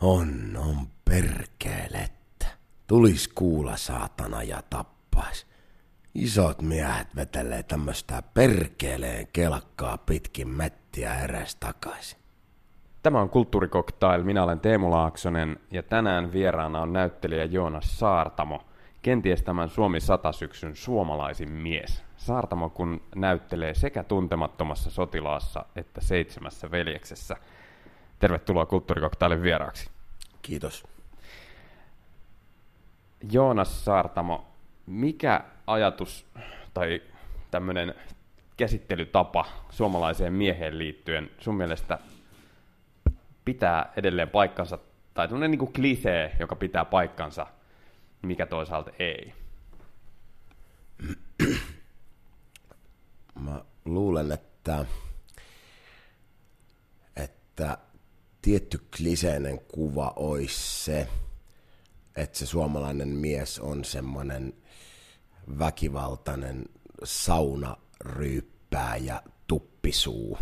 On, on perkelettä. Tulis kuulla saatana ja tappais. Isot miehet vetelee tämmöstä perkeleen kelkkaa pitkin mättiä eräs takaisin. Tämä on Kulttuurikoktail. Minä olen Teemu Laaksonen ja tänään vieraana on näyttelijä Joonas Saartamo. Kenties tämän Suomi syksyn suomalaisin mies. Saartamo kun näyttelee sekä tuntemattomassa sotilaassa että seitsemässä veljeksessä. Tervetuloa Kulttuurikoktailin vieraaksi. Kiitos. Joonas Saartamo, mikä ajatus tai tämmöinen käsittelytapa suomalaiseen mieheen liittyen sun mielestä pitää edelleen paikkansa, tai tämmöinen niin klisee, joka pitää paikkansa, mikä toisaalta ei? Mä luulen, että, että tietty kliseinen kuva olisi se, että se suomalainen mies on semmoinen väkivaltainen saunaryyppää ja tuppisuu.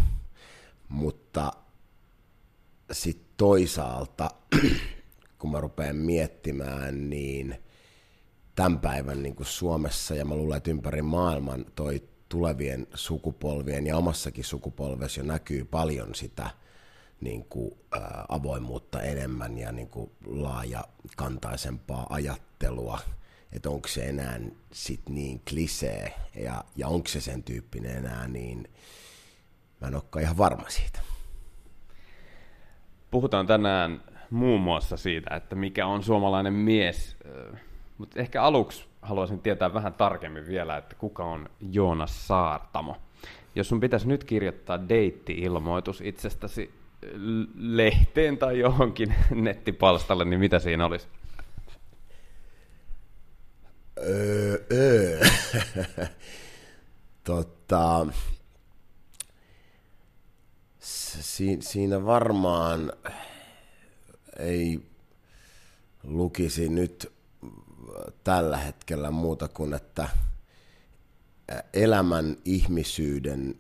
Mutta sitten toisaalta, kun mä rupean miettimään, niin tämän päivän niin kuin Suomessa ja mä luulen, että ympäri maailman toi tulevien sukupolvien ja omassakin sukupolvessa jo näkyy paljon sitä niin kuin, ä, avoimuutta enemmän ja niin kuin, laajakantaisempaa ajattelua, että onko se enää sit niin klisee ja, ja onko se sen tyyppinen enää, niin mä en olekaan ihan varma siitä. Puhutaan tänään muun muassa siitä, että mikä on suomalainen mies, mutta ehkä aluksi haluaisin tietää vähän tarkemmin vielä, että kuka on Joonas Saartamo. Jos sun pitäisi nyt kirjoittaa deitti-ilmoitus itsestäsi lehteen tai johonkin nettipalstalle, niin mitä siinä olisi? Öö, öö. tota, si, siinä varmaan ei lukisi nyt tällä hetkellä muuta kuin, että elämän, ihmisyyden,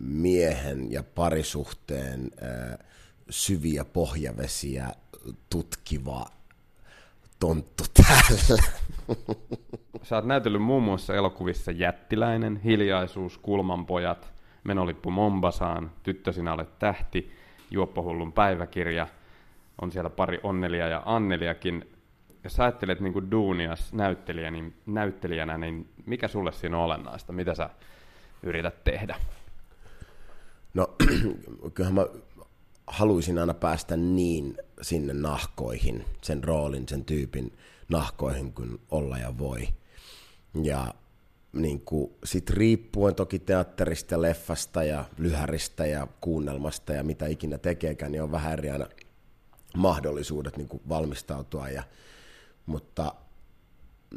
miehen ja parisuhteen syviä pohjavesiä tutkiva tonttu täällä. Sä oot näytellyt muun muassa elokuvissa Jättiläinen, Hiljaisuus, Kulmanpojat, Menolippu Mombasaan, Tyttö sinä olet tähti, Juoppohullun päiväkirja, on siellä pari Onnelia ja Anneliakin. Jos sä ajattelet niin duunias näyttelijä, niin, näyttelijänä, niin mikä sulle siinä on olennaista? Mitä sä yrität tehdä? No, kyllähän mä haluaisin aina päästä niin sinne nahkoihin, sen roolin, sen tyypin nahkoihin kuin olla ja voi. Ja niin kuin, sit riippuen toki teatterista ja leffasta ja lyhäristä ja kuunnelmasta ja mitä ikinä tekeekään, niin on vähän eri aina mahdollisuudet niin kuin valmistautua. Ja, mutta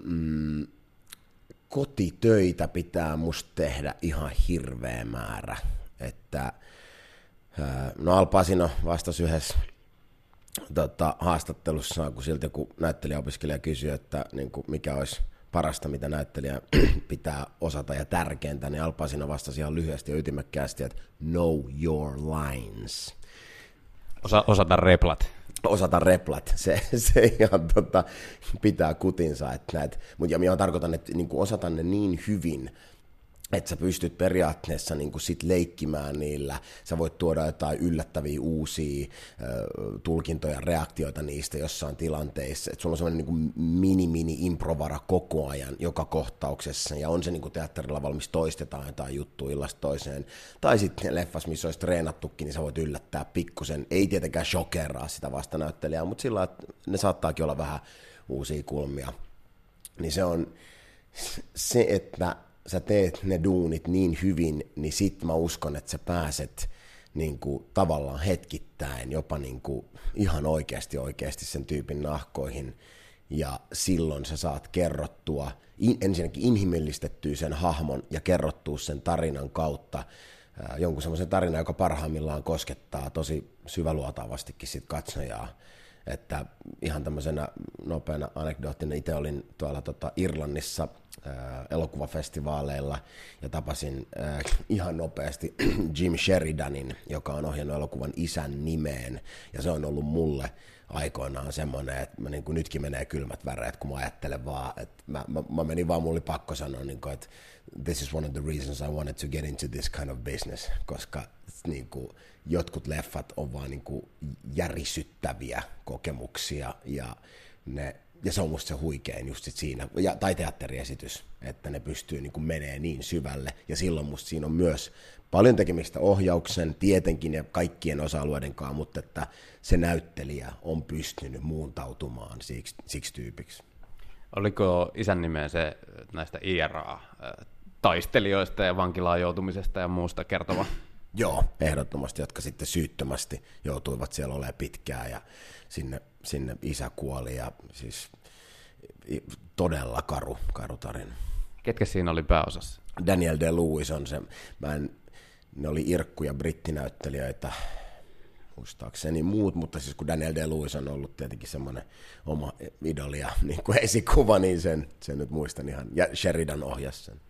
mm, kotitöitä pitää musta tehdä ihan hirveä määrä. Että, no Al Pacino vastasi yhdessä tota, haastattelussa, kun siltä joku näyttelijäopiskelija kysyi, että niin kuin, mikä olisi parasta, mitä näyttelijä pitää osata ja tärkeintä, niin Al Pacino vastasi ihan lyhyesti ja ytimekkäästi, että know your lines. Osa, osata replat. Osata replat, se, se ihan tota, pitää kutinsa. Että näet, mutta ja minä tarkoitan, että niin osata ne niin hyvin, että sä pystyt periaatteessa niin kuin sit leikkimään niillä, sä voit tuoda jotain yllättäviä uusia äh, tulkintoja, reaktioita niistä jossain tilanteissa, että sulla on semmoinen niin mini-mini-improvara koko ajan joka kohtauksessa, ja on se niin kuin teatterilla valmis toistetaan jotain juttua illasta toiseen, tai sitten leffas, missä olisi treenattukin, niin sä voit yllättää pikkusen, ei tietenkään shokeraa sitä vastanäyttelijää, mutta sillä että ne saattaakin olla vähän uusia kulmia, niin se on se, että sä teet ne duunit niin hyvin, niin sit mä uskon, että sä pääset niin kuin, tavallaan hetkittäin jopa niin kuin, ihan oikeasti oikeasti sen tyypin nahkoihin. Ja silloin sä saat kerrottua, in, ensinnäkin inhimillistettyä sen hahmon ja kerrottua sen tarinan kautta ää, jonkun semmoisen tarinan, joka parhaimmillaan koskettaa tosi syväluotaavastikin sit katsojaa. Että ihan tämmöisenä nopeana anekdoottina, itse olin tuolla tota Irlannissa – elokuvafestivaaleilla. Ja tapasin äh, ihan nopeasti Jim Sheridanin, joka on ohjannut elokuvan isän nimeen. Ja se on ollut mulle aikoinaan semmoinen, että mä niin kuin nytkin menee kylmät väreet, kun mä ajattelen vaan, että mä, mä, mä menin vaan, mulla oli pakko sanoa, niin kuin, että this is one of the reasons I wanted to get into this kind of business, koska niin kuin, jotkut leffat on vaan niin kuin järisyttäviä kokemuksia ja ne ja se on musta se huikein just sit siinä, ja, tai teatteriesitys, että ne pystyy niin kuin menee niin syvälle, ja silloin musta siinä on myös paljon tekemistä ohjauksen, tietenkin ja kaikkien osa-alueiden kanssa, mutta että se näyttelijä on pystynyt muuntautumaan siksi, siksi tyypiksi. Oliko isän nimeen se näistä IRA-taistelijoista ja vankilaan joutumisesta ja muusta kertova? Joo, ehdottomasti, jotka sitten syyttömästi joutuivat siellä olemaan pitkään ja sinne, sinne isä kuoli ja siis todella karu, karu tarina. Ketkä siinä oli pääosassa? Daniel de Lewis on se, mä en, ne oli irkkuja brittinäyttelijöitä, muistaakseni muut, mutta siis kun Daniel de Lewis on ollut tietenkin semmoinen oma idoli ja niin kuin esikuva, niin sen, sen nyt muistan ihan, ja Sheridan ohjas sen.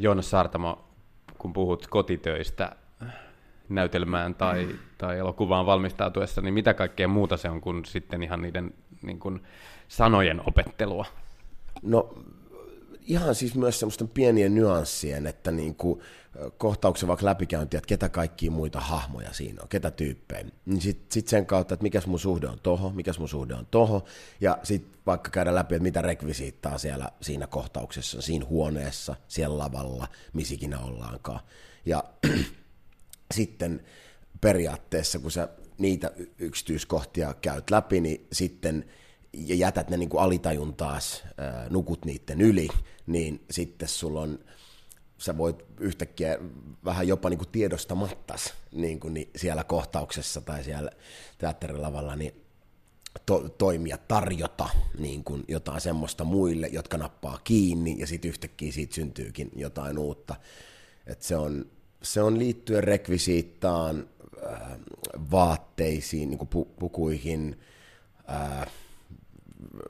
Joonas Saartamo, kun puhut kotitöistä näytelmään tai, tai elokuvaan valmistautuessa, niin mitä kaikkea muuta se on kuin sitten ihan niiden niin kuin sanojen opettelua? No ihan siis myös semmoisten pienien nyanssien, että niin kuin kohtauksen vaikka läpikäynti, että ketä kaikkia muita hahmoja siinä on, ketä tyyppejä. Niin sitten sit sen kautta, että mikäs mun suhde on toho, mikäs mun suhde on toho, ja sitten vaikka käydä läpi, että mitä rekvisiittaa siellä siinä kohtauksessa, siinä huoneessa, siellä lavalla, missä ikinä ollaankaan. Ja sitten periaatteessa, kun sä niitä yksityiskohtia käyt läpi, niin sitten ja jätät ne niin kuin alitajuntaas, nukut niiden yli, niin sitten sulla on, sä voit yhtäkkiä vähän jopa niin kuin tiedostamattas niin kuin siellä kohtauksessa tai siellä teatterilavalla, niin to, toimia, tarjota niin kuin jotain semmoista muille, jotka nappaa kiinni, ja sitten yhtäkkiä siitä syntyykin jotain uutta. Et se, on, se on liittyen rekvisiittaan, äh, vaatteisiin, niin kuin pu, pukuihin, äh,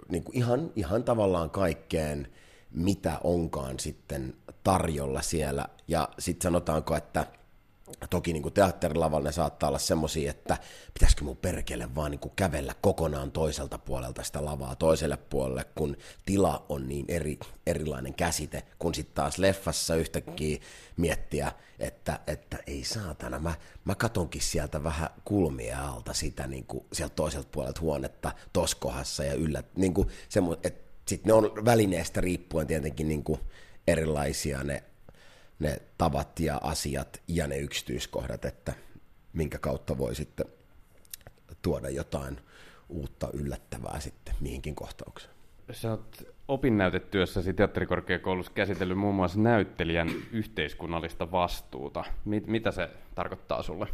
niin kuin ihan, ihan tavallaan kaikkeen, mitä onkaan sitten tarjolla siellä. Ja sitten sanotaanko, että toki niin teatterilavalla ne saattaa olla semmoisia, että pitäisikö mun perkele vaan niin kävellä kokonaan toiselta puolelta sitä lavaa toiselle puolelle, kun tila on niin eri, erilainen käsite, kun sitten taas leffassa yhtäkkiä miettiä, että, että ei saatana, mä, mä katonkin sieltä vähän kulmia alta sitä niin kuin sieltä toiselta puolelta huonetta toskohassa ja yllä, niin kuin semmo, että sitten ne on välineestä riippuen tietenkin niin kuin erilaisia ne ne tavat ja asiat ja ne yksityiskohdat, että minkä kautta voi sitten tuoda jotain uutta yllättävää sitten mihinkin kohtaukseen. Sä oot opinnäytetyössäsi teatterikorkeakoulussa käsitellyt muun muassa näyttelijän yhteiskunnallista vastuuta. Mit, mitä se tarkoittaa sulle?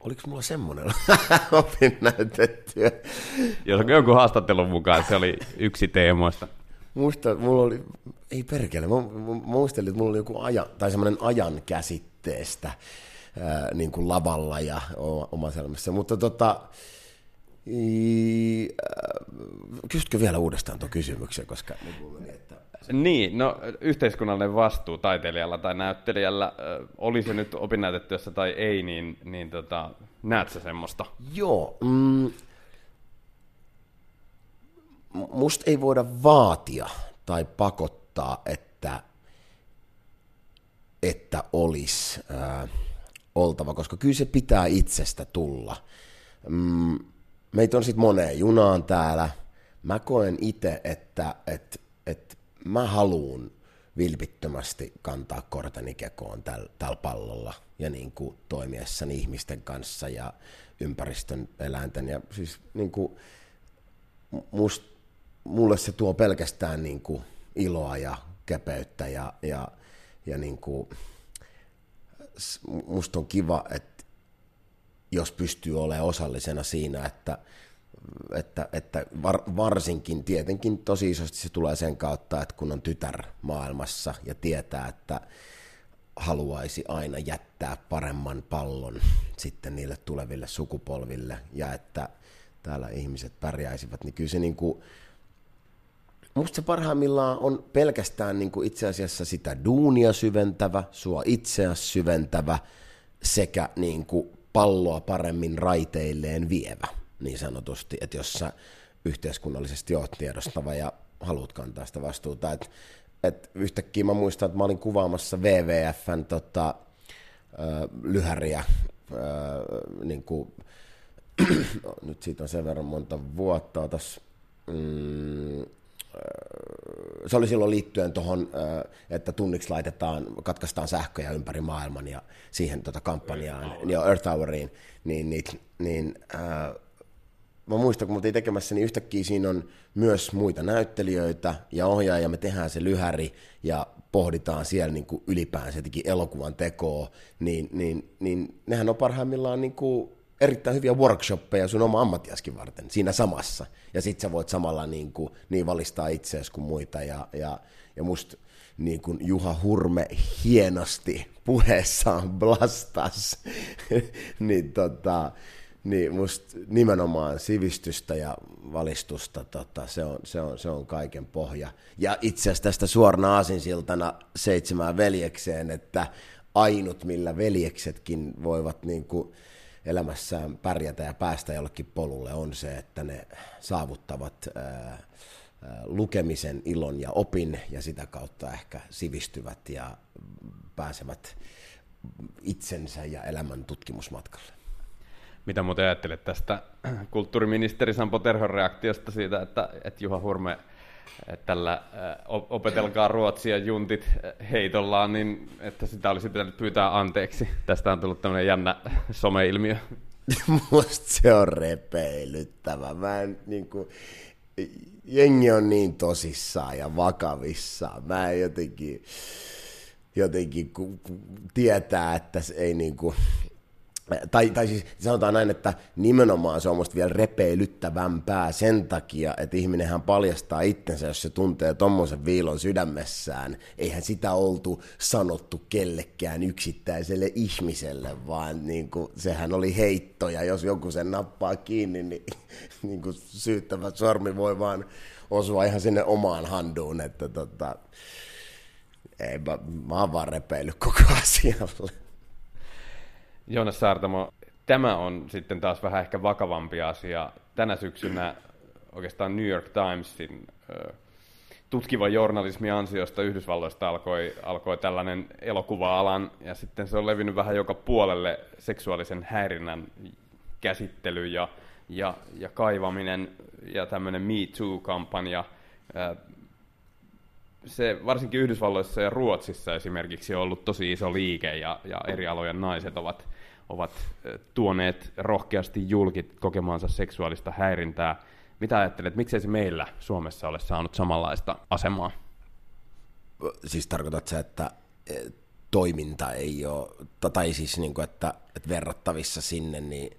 Oliko mulla semmoinen opinnäytetyö? Jos jonkun haastattelun mukaan se oli yksi teemoista. Musta, mulla oli, ei perkele, mä, mä muistelin, että mulla oli joku ajan, tai semmoinen ajan käsitteestä ää, niin kuin lavalla ja omassa elämässä, mutta tota, kysytkö vielä uudestaan tuon kysymyksen, koska että... Niin, no yhteiskunnallinen vastuu taiteilijalla tai näyttelijällä, oli se nyt opinnäytetyössä tai ei, niin, niin tota, näet sä semmoista? Joo, mm, musta ei voida vaatia tai pakottaa, että, että olisi äh, oltava, koska kyllä se pitää itsestä tulla. Mm, meitä on sitten moneen junaan täällä. Mä koen itse, että, että, että mä haluun vilpittömästi kantaa korteni kekoon tällä täl pallolla ja niin kuin toimiessani ihmisten kanssa ja ympäristön eläinten. Ja siis niin kuin, musta mulle se tuo pelkästään niin kuin iloa ja kepeyttä ja, ja, ja niin kuin, musta on kiva, että jos pystyy olemaan osallisena siinä, että, että, että var, varsinkin tietenkin tosi isosti se tulee sen kautta, että kun on tytär maailmassa ja tietää, että haluaisi aina jättää paremman pallon sitten niille tuleville sukupolville ja että täällä ihmiset pärjäisivät, niin kyllä se niin kuin, musta se parhaimmillaan on pelkästään niin kuin itse asiassa sitä duunia syventävä, sua itseäsi syventävä sekä niin kuin palloa paremmin raiteilleen vievä, niin sanotusti, että jos sä yhteiskunnallisesti oot tiedostava ja haluat kantaa sitä vastuuta. Et, et yhtäkkiä mä muistan, että mä olin kuvaamassa WWFn tota, lyhäriä, niin kuin, nyt siitä on sen verran monta vuotta, tässä mm, se oli silloin liittyen tuohon, että tunniksi laitetaan, katkaistaan sähköjä ympäri maailman ja siihen tota kampanjaan, Earth, Hour. Earth Houriin, niin, niin, niin äh, mä muistan, kun me oltiin tekemässä, niin yhtäkkiä siinä on myös muita näyttelijöitä ja ohjaaja, me tehdään se lyhäri ja pohditaan siellä niin kuin ylipäänsä jotenkin elokuvan tekoa, niin, niin, niin nehän on parhaimmillaan niin kuin erittäin hyviä workshoppeja sun oma ammattiaskin varten siinä samassa. Ja sit sä voit samalla niin, kuin, niin valistaa itseäsi kuin muita. Ja, ja, ja musta niin kuin Juha Hurme hienosti puheessaan blastas, niin, tota, niin musta nimenomaan sivistystä ja valistusta, tota, se, on, se, on, se on kaiken pohja. Ja itse asiassa tästä suorana aasinsiltana seitsemään veljekseen, että ainut millä veljeksetkin voivat niin kuin, elämässään pärjätä ja päästä jollekin polulle on se, että ne saavuttavat lukemisen ilon ja opin ja sitä kautta ehkä sivistyvät ja pääsevät itsensä ja elämän tutkimusmatkalle. Mitä muuten ajattelet tästä kulttuuriministeri Sampo Terhon reaktiosta siitä, että, että Juha Hurme tällä opetelkaa ruotsia juntit heitollaan, niin että sitä olisi pitänyt pyytää anteeksi. Tästä on tullut tämmöinen jännä someilmiö. Musta se on repeilyttävä. Mä en, niin kuin, jengi on niin tosissaan ja vakavissaan. Mä en jotenkin, jotenkin kun tietää, että se ei niin kuin, tai, tai siis sanotaan näin, että nimenomaan se on musta vielä repeilyttävämpää sen takia, että ihminenhän paljastaa itsensä, jos se tuntee tommosen viilon sydämessään. Eihän sitä oltu sanottu kellekään yksittäiselle ihmiselle, vaan niin kuin, sehän oli heitto, ja jos joku sen nappaa kiinni, niin, niin kuin syyttävä sormi voi vaan osua ihan sinne omaan handuun, että tota, ei, mä, mä oon vaan repeillyt koko asialle. Joonas Saartamo, tämä on sitten taas vähän ehkä vakavampi asia. Tänä syksynä oikeastaan New York Timesin tutkiva journalismi ansiosta Yhdysvalloista alkoi, alkoi tällainen elokuva-alan, ja sitten se on levinnyt vähän joka puolelle seksuaalisen häirinnän käsittely ja, ja, ja kaivaminen ja tämmöinen Me Too-kampanja. Se varsinkin Yhdysvalloissa ja Ruotsissa esimerkiksi on ollut tosi iso liike, ja, ja eri alojen naiset ovat ovat tuoneet rohkeasti julkit kokemaansa seksuaalista häirintää. Mitä ajattelet, miksei se meillä Suomessa ole saanut samanlaista asemaa? Siis tarkoitat sä, että e, toiminta ei ole, tai siis niin kuin, että, että verrattavissa sinne, niin...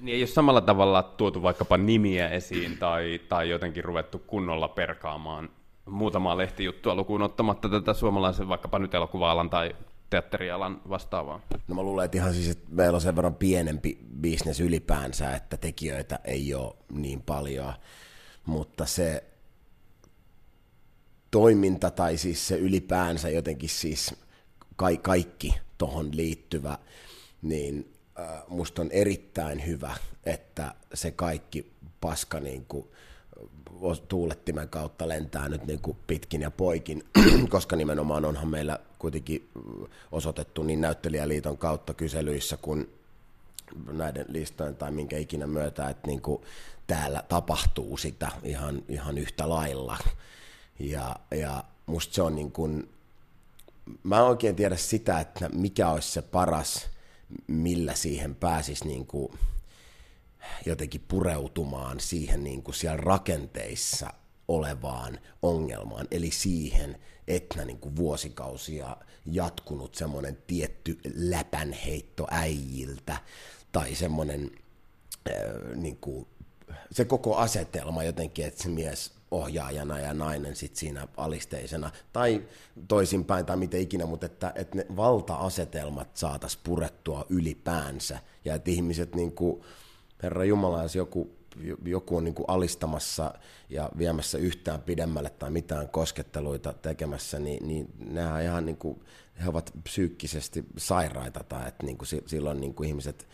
Niin ei ole samalla tavalla tuotu vaikkapa nimiä esiin tai, tai jotenkin ruvettu kunnolla perkaamaan muutamaa lehtijuttua lukuun ottamatta tätä suomalaisen vaikkapa nyt elokuva-alan tai teatterialan vastaavaa? No mä luulen, että ihan siis, että meillä on sen verran pienempi bisnes ylipäänsä, että tekijöitä ei ole niin paljon, mutta se toiminta tai siis se ylipäänsä jotenkin siis ka- kaikki tuohon liittyvä, niin äh, musta on erittäin hyvä, että se kaikki paska niin kuin, tuulettimen kautta lentää nyt niin kuin pitkin ja poikin, koska nimenomaan onhan meillä kuitenkin osoitettu niin näyttelijäliiton kautta kyselyissä kuin näiden listojen tai minkä ikinä myötä, että niin kuin täällä tapahtuu sitä ihan, ihan yhtä lailla. Ja, ja musta se on niin kuin, mä en oikein tiedä sitä, että mikä olisi se paras, millä siihen pääsisi niin kuin jotenkin pureutumaan siihen niin kuin siellä rakenteissa olevaan ongelmaan, eli siihen, että niin kuin vuosikausia jatkunut semmoinen tietty läpänheitto äijiltä tai semmoinen niin kuin, se koko asetelma jotenkin, että se mies ohjaajana ja nainen sit siinä alisteisena, tai toisinpäin tai miten ikinä, mutta että, että ne valta-asetelmat saataisiin purettua ylipäänsä, ja että ihmiset niin kuin, Herra Jumala, jos joku joku on niin kuin alistamassa ja viemässä yhtään pidemmälle tai mitään kosketteluita tekemässä, niin, niin nämä ihan niin kuin, he ovat psyykkisesti sairaita tai että niin kuin silloin niin kuin ihmiset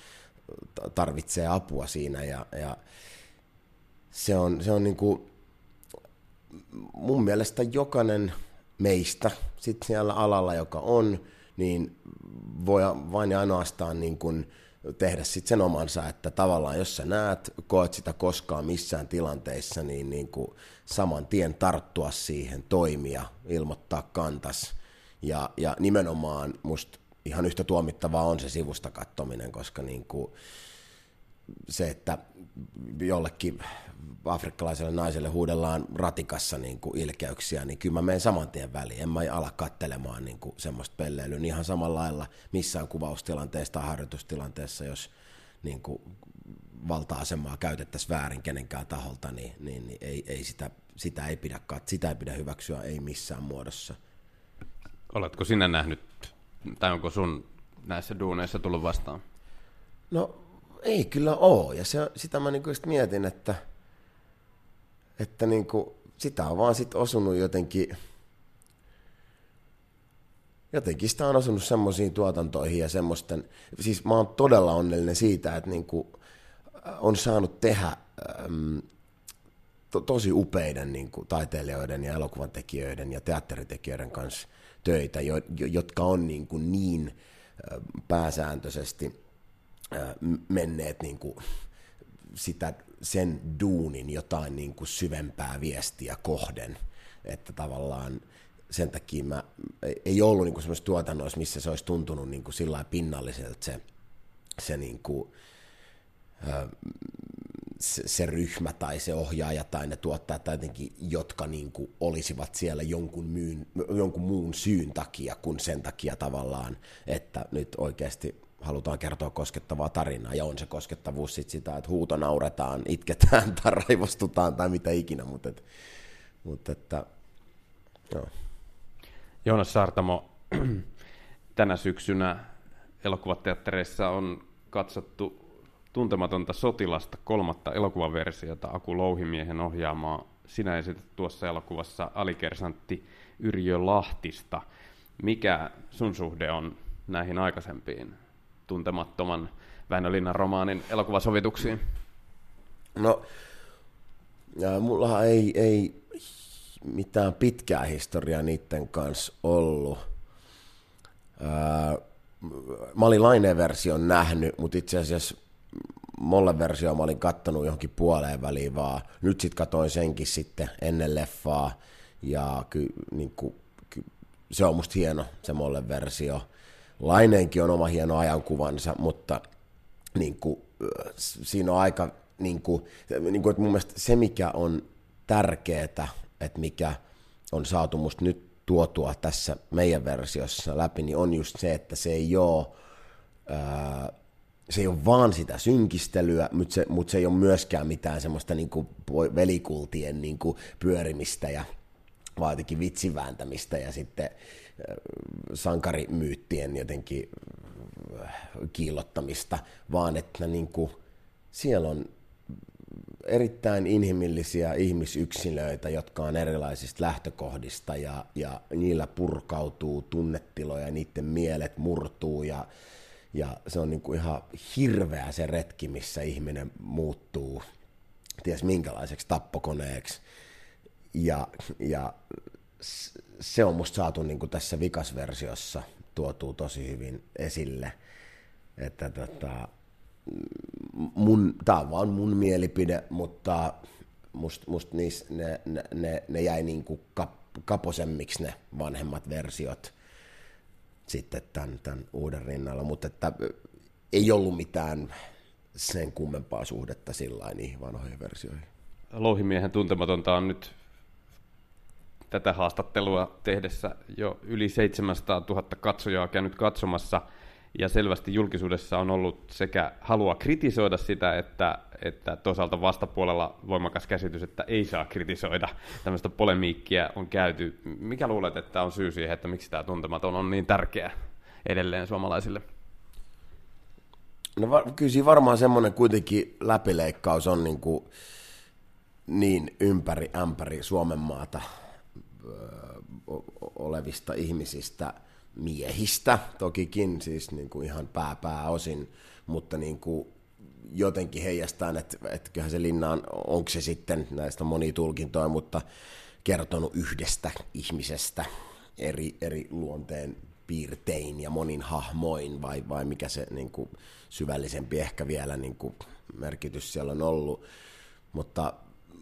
tarvitsee apua siinä ja, ja se on, se on niin kuin, mun mielestä jokainen meistä sit siellä alalla, joka on, niin voi vain ja ainoastaan niin kuin tehdä sit sen omansa, että tavallaan jos sä näet, koet sitä koskaan missään tilanteissa, niin, niin kuin saman tien tarttua siihen, toimia, ilmoittaa kantas. Ja, ja nimenomaan musta ihan yhtä tuomittavaa on se sivusta kattominen, koska niin kuin se, että jollekin afrikkalaiselle naiselle huudellaan ratikassa niin kuin ilkeyksiä, niin kyllä mä menen saman tien väliin. En mä ala kattelemaan niin kuin semmoista pelleilyä. Niin ihan samalla lailla missään kuvaustilanteessa tai harjoitustilanteessa, jos niin kuin valta-asemaa käytettäisiin väärin kenenkään taholta, niin, niin, niin ei, ei sitä, sitä, ei pidä, sitä ei pidä hyväksyä, ei missään muodossa. Oletko sinä nähnyt, tai onko sun näissä duuneissa tullut vastaan? No ei kyllä ole, ja se, sitä mä niinku just mietin, että, että niinku, sitä on vaan sit osunut jotenkin, jotenkin sitä on osunut semmoisiin tuotantoihin ja semmoisten, siis mä oon todella onnellinen siitä, että niinku, on saanut tehdä äm, to, tosi upeiden niin kuin, taiteilijoiden ja elokuvan tekijöiden ja teatteritekijöiden kanssa töitä, jo, jo, jotka on niin, kuin, niin äh, pääsääntöisesti äh, menneet niin kuin, sitä, sen duunin jotain niin kuin, syvempää viestiä kohden. Että tavallaan sen takia mä, ei ollut niin semmoisessa tuotannoissa, missä se olisi tuntunut niin kuin, sillä pinnalliselta se, se niin kuin, se, se ryhmä tai se ohjaaja tai ne tuottajat tai jotenkin, jotka niin kuin olisivat siellä jonkun, myyn, jonkun muun syyn takia kuin sen takia tavallaan, että nyt oikeasti halutaan kertoa koskettavaa tarinaa, ja on se koskettavuus sit sitä, että huuto nauretaan, itketään tai raivostutaan tai mitä ikinä, mutta, et, mutta että, joo. Joonas Saartamo, tänä syksynä elokuvateattereissa on katsottu Tuntematonta sotilasta kolmatta elokuvaversiota Aku Louhimiehen ohjaamaa. Sinä esität tuossa elokuvassa alikersantti Yrjö Lahtista. Mikä sun suhde on näihin aikaisempiin tuntemattoman Väinö romaanin elokuvasovituksiin? No, mulla ei, ei mitään pitkää historiaa niiden kanssa ollut. Mä olin Laine-version nähnyt, mutta itse asiassa molle versio mä olin kattonut johonkin puoleen väliin vaan. Nyt sitten katoin senkin sitten ennen leffaa ja ky, niin ky, ky, se on musta hieno se molle versio. Laineenkin on oma hieno ajankuvansa, mutta niin kuin, siinä on aika, niin kuin, niin kuin, että mun mielestä se mikä on tärkeää, että mikä on saatu musta nyt tuotua tässä meidän versiossa läpi, niin on just se, että se ei ole ää, se ei ole vaan sitä synkistelyä, mutta se, mutta se ei ole myöskään mitään semmoista niin kuin velikultien niin kuin pyörimistä ja vaan jotenkin vitsivääntämistä ja sitten sankarimyyttien jotenkin kiillottamista, vaan että niin kuin, siellä on erittäin inhimillisiä ihmisyksilöitä, jotka on erilaisista lähtökohdista ja, ja niillä purkautuu tunnetiloja, niiden mielet murtuu ja ja se on niin kuin ihan hirveä se retki, missä ihminen muuttuu ties minkälaiseksi tappokoneeksi. Ja, ja se on musta saatu niin kuin tässä vikasversiossa tuotuu tosi hyvin esille. Että tota, mun, tää on vaan mun mielipide, mutta must, must niis, ne, ne, ne, ne jäi niin kuin kap, kaposemmiksi ne vanhemmat versiot sitten tämän, tämän uuden rinnalla, mutta että ei ollut mitään sen kummempaa suhdetta sillä niihin vanhoihin versioihin. Louhimiehen tuntematonta on nyt tätä haastattelua tehdessä jo yli 700 000 katsojaa käynyt katsomassa – ja selvästi julkisuudessa on ollut sekä halua kritisoida sitä, että, että toisaalta vastapuolella voimakas käsitys, että ei saa kritisoida. Tämmöistä polemiikkia on käyty. Mikä luulet, että on syy siihen, että miksi tämä tuntematon on niin tärkeä edelleen suomalaisille? No va- kyllä siinä varmaan semmoinen kuitenkin läpileikkaus on niin, kuin niin ympäri ämpäri Suomen maata olevista ihmisistä, miehistä tokikin, siis niin kuin ihan pää, pääosin, mutta niin kuin jotenkin heijastaa, että, että kyllähän se linna on, onko se sitten näistä monia tulkintoja, mutta kertonut yhdestä ihmisestä eri, eri luonteen piirtein ja monin hahmoin, vai, vai mikä se niin kuin, syvällisempi ehkä vielä niin kuin, merkitys siellä on ollut. Mutta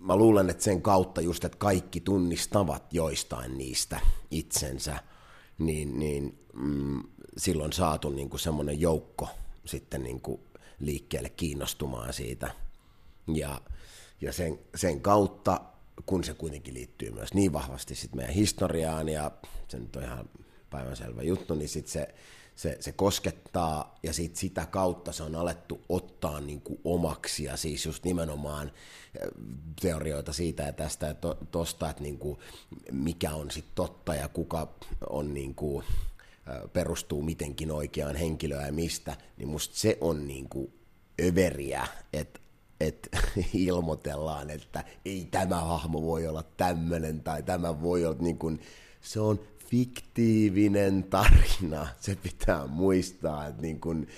mä luulen, että sen kautta just, että kaikki tunnistavat joistain niistä itsensä, niin, niin mm, silloin saatu niin kuin semmoinen joukko sitten niin kuin liikkeelle kiinnostumaan siitä. Ja, ja sen, sen kautta, kun se kuitenkin liittyy myös niin vahvasti sit meidän historiaan, ja se nyt on ihan päivänselvä juttu, niin sit se, se, se koskettaa, ja sit sitä kautta se on alettu ottaa niin kuin omaksi, ja siis just nimenomaan teorioita siitä ja tästä ja to, tosta, että niin kuin mikä on sitten totta ja kuka on niin kuin, perustuu mitenkin oikeaan henkilöön ja mistä, niin musta se on niin kuin överiä, että et ilmoitellaan, että ei tämä hahmo voi olla tämmöinen tai tämä voi olla niin kuin, se on fiktiivinen tarina, se pitää muistaa, että niin kuin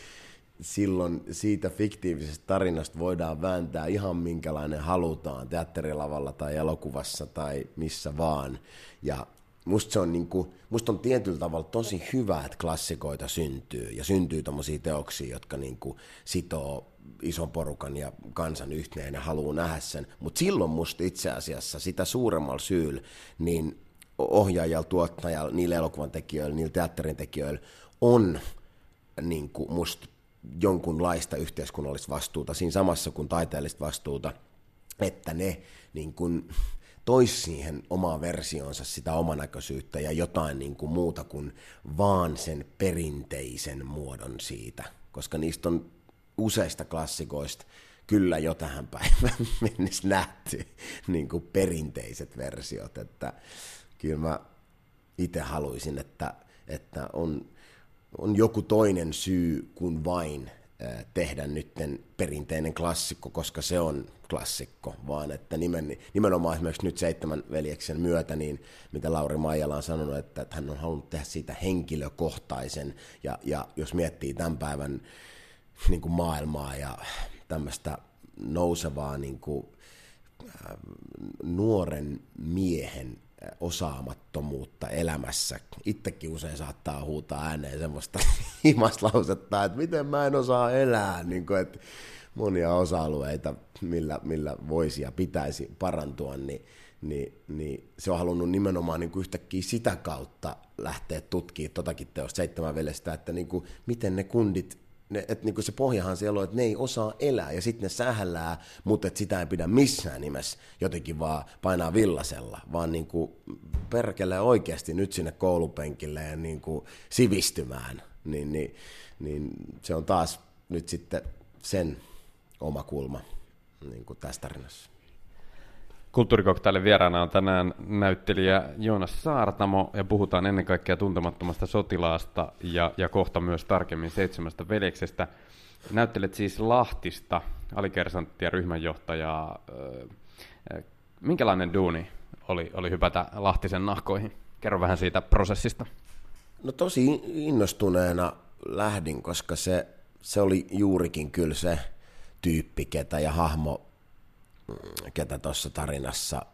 silloin siitä fiktiivisestä tarinasta voidaan vääntää ihan minkälainen halutaan teatterilavalla tai elokuvassa tai missä vaan. Ja musta se on, niin kuin, musta on tietyllä tavalla tosi hyvä, että klassikoita syntyy ja syntyy tommosia teoksia, jotka niin sitoo ison porukan ja kansan yhteen ja haluaa nähdä sen. Mutta silloin musta itse asiassa sitä suuremmalla syyllä, niin ohjaajalla, tuottajalla, niillä elokuvan tekijöillä, niillä teatterin tekijöillä on niin kuin musta jonkunlaista yhteiskunnallista vastuuta siinä samassa kuin taiteellista vastuuta, että ne niin kuin, tois siihen omaan versioonsa sitä omanäköisyyttä ja jotain niin kuin muuta kuin vaan sen perinteisen muodon siitä, koska niistä on useista klassikoista kyllä jo tähän päivään mennessä nähty niin kuin perinteiset versiot, että kyllä mä itse haluaisin, että, että on, on joku toinen syy kuin vain tehdä nytten perinteinen klassikko, koska se on klassikko, vaan että nimen, nimenomaan esimerkiksi nyt Seitsemän veljeksen myötä, niin mitä Lauri Maijala on sanonut, että, että hän on halunnut tehdä siitä henkilökohtaisen, ja, ja jos miettii tämän päivän niin kuin maailmaa ja tämmöistä nousevaa niin kuin, äh, nuoren miehen osaamattomuutta elämässä. Itsekin usein saattaa huutaa ääneen semmoista himaslausetta, että miten mä en osaa elää, niin kuin, että monia osa-alueita, millä, millä voisi ja pitäisi parantua, niin, niin, niin se on halunnut nimenomaan niin kuin yhtäkkiä sitä kautta lähteä tutkimaan totakin teosta seitsemän veljestä, että niin kuin, miten ne kundit ne, että niinku se pohjahan siellä on, että ne ei osaa elää ja sitten ne sähällää, mutta että sitä ei pidä missään nimessä jotenkin vaan painaa villasella, vaan niinku perkele oikeasti nyt sinne koulupenkille ja niinku sivistymään, niin, niin, niin se on taas nyt sitten sen oma kulma niin tässä tarinassa. Kulttuurikoktailin vieraana on tänään näyttelijä Joonas Saartamo ja puhutaan ennen kaikkea tuntemattomasta sotilaasta ja, ja kohta myös tarkemmin seitsemästä veljeksestä. Näyttelet siis Lahtista, alikersanttia, ryhmänjohtajaa. Minkälainen duuni oli, oli hypätä Lahtisen nahkoihin? Kerro vähän siitä prosessista. No tosi innostuneena lähdin, koska se, se oli juurikin kyllä se tyyppi, ketä ja hahmo, ketä tuossa tarinassa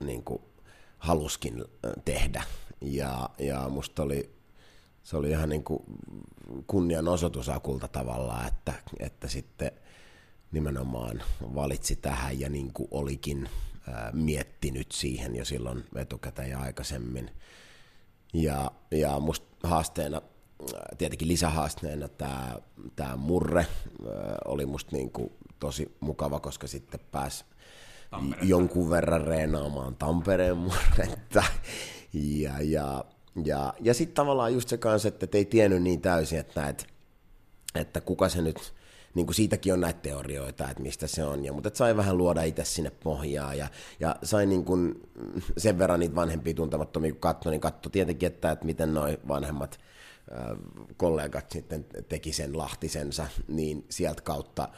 niin kuin haluskin tehdä. Ja, ja musta oli, se oli ihan niin kuin kunnianosoitus Akulta tavallaan, että, että sitten nimenomaan valitsi tähän ja niin kuin olikin ää, miettinyt siihen jo silloin etukäteen ja aikaisemmin. Ja, ja musta haasteena, tietenkin lisähaasteena tämä, tämä murre oli musta niin kuin tosi mukava, koska sitten pääsi jonkun verran reenaamaan Tampereen murretta. Ja, ja, ja, ja sitten tavallaan just se kanssa, että ei tiennyt niin täysin, että, että, että kuka se nyt, niin kuin siitäkin on näitä teorioita, että mistä se on, ja, mutta että sai vähän luoda itse sinne pohjaa, ja, ja sai niin kuin sen verran niitä vanhempia tuntemattomia, kun katsoi, niin katsoi tietenkin, että, että miten noi vanhemmat kollegat sitten teki sen Lahtisensa, niin sieltä kautta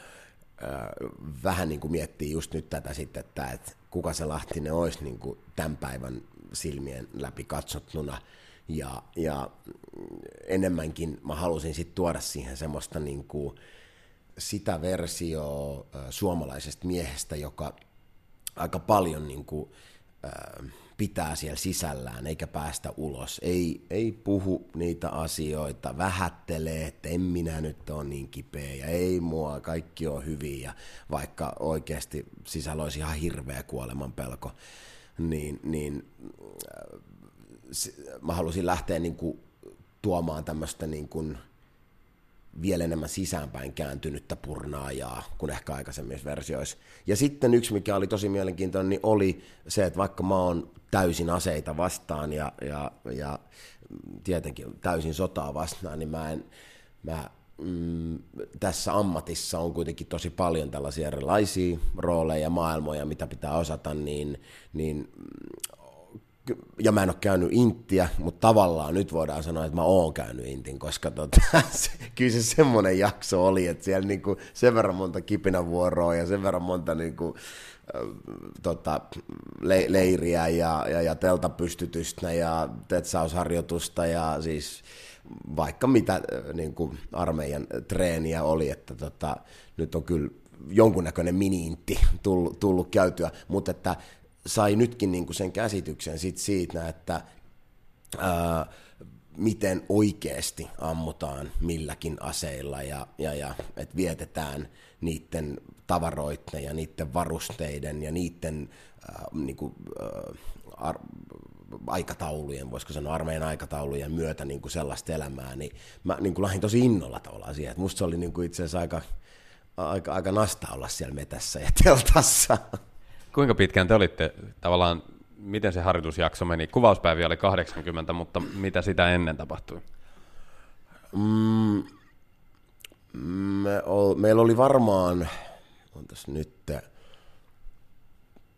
vähän niin kuin miettii just nyt tätä sitten, että, että kuka se Lahtinen olisi niin kuin tämän päivän silmien läpi katsottuna. Ja, ja enemmänkin mä halusin sitten tuoda siihen semmoista niin kuin sitä versio suomalaisesta miehestä, joka aika paljon niin kuin, pitää siellä sisällään eikä päästä ulos. Ei, ei puhu niitä asioita, vähättelee, että en minä nyt ole niin kipeä ja ei mua, kaikki on hyvin ja vaikka oikeasti sisällä olisi ihan hirveä kuoleman pelko, niin, niin mä halusin lähteä niin kuin tuomaan tämmöistä niin kuin vielä enemmän sisäänpäin kääntynyttä purnaajaa kuin ehkä aikaisemmissa versioissa. Ja sitten yksi, mikä oli tosi mielenkiintoinen, niin oli se, että vaikka mä oon täysin aseita vastaan ja, ja, ja tietenkin täysin sotaa vastaan, niin mä en, mä, mm, tässä ammatissa on kuitenkin tosi paljon tällaisia erilaisia rooleja ja maailmoja, mitä pitää osata, niin, niin ja mä en ole käynyt Inttiä, mutta tavallaan nyt voidaan sanoa, että mä oon käynyt Intin, koska tota, se, kyllä se semmoinen jakso oli, että siellä niinku sen verran monta kipinävuoroa ja sen verran monta niinku, tota, le, leiriä ja, ja, ja teltapystytystä ja tetsausharjoitusta ja siis vaikka mitä niin kuin armeijan treeniä oli, että tota, nyt on kyllä jonkunnäköinen miniintti tullut, tullut käytyä, mutta että sai nytkin niin kuin sen käsityksen sit siitä, että ää, miten oikeasti ammutaan milläkin aseilla ja, ja, ja että vietetään niiden tavaroiden ja niiden varusteiden ja niiden ää, niin kuin, ää, ar- aikataulujen, voisiko sanoa armeijan aikataulujen myötä niin kuin sellaista elämää, niin mä niin kuin lähdin tosi innolla tavallaan siihen, että musta se oli niin kuin itse asiassa aika, aika, aika nasta olla siellä metässä ja teltassa. Kuinka pitkään te olitte tavallaan, miten se harjoitusjakso meni? Kuvauspäiviä oli 80, mutta mitä sitä ennen tapahtui? Mm, me ol, meillä oli varmaan, on tässä nyt,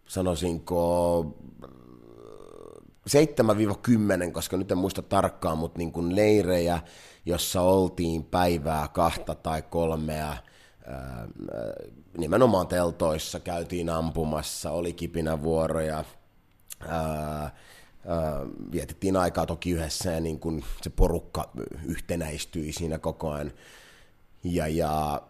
sanoisinko 7-10, koska nyt en muista tarkkaan, mutta niin kuin leirejä, jossa oltiin päivää kahta tai kolmea – nimenomaan teltoissa käytiin ampumassa, oli kipinävuoroja, ää, vietettiin aikaa toki yhdessä ja niin kun se porukka yhtenäistyi siinä koko ajan. Ja, ja,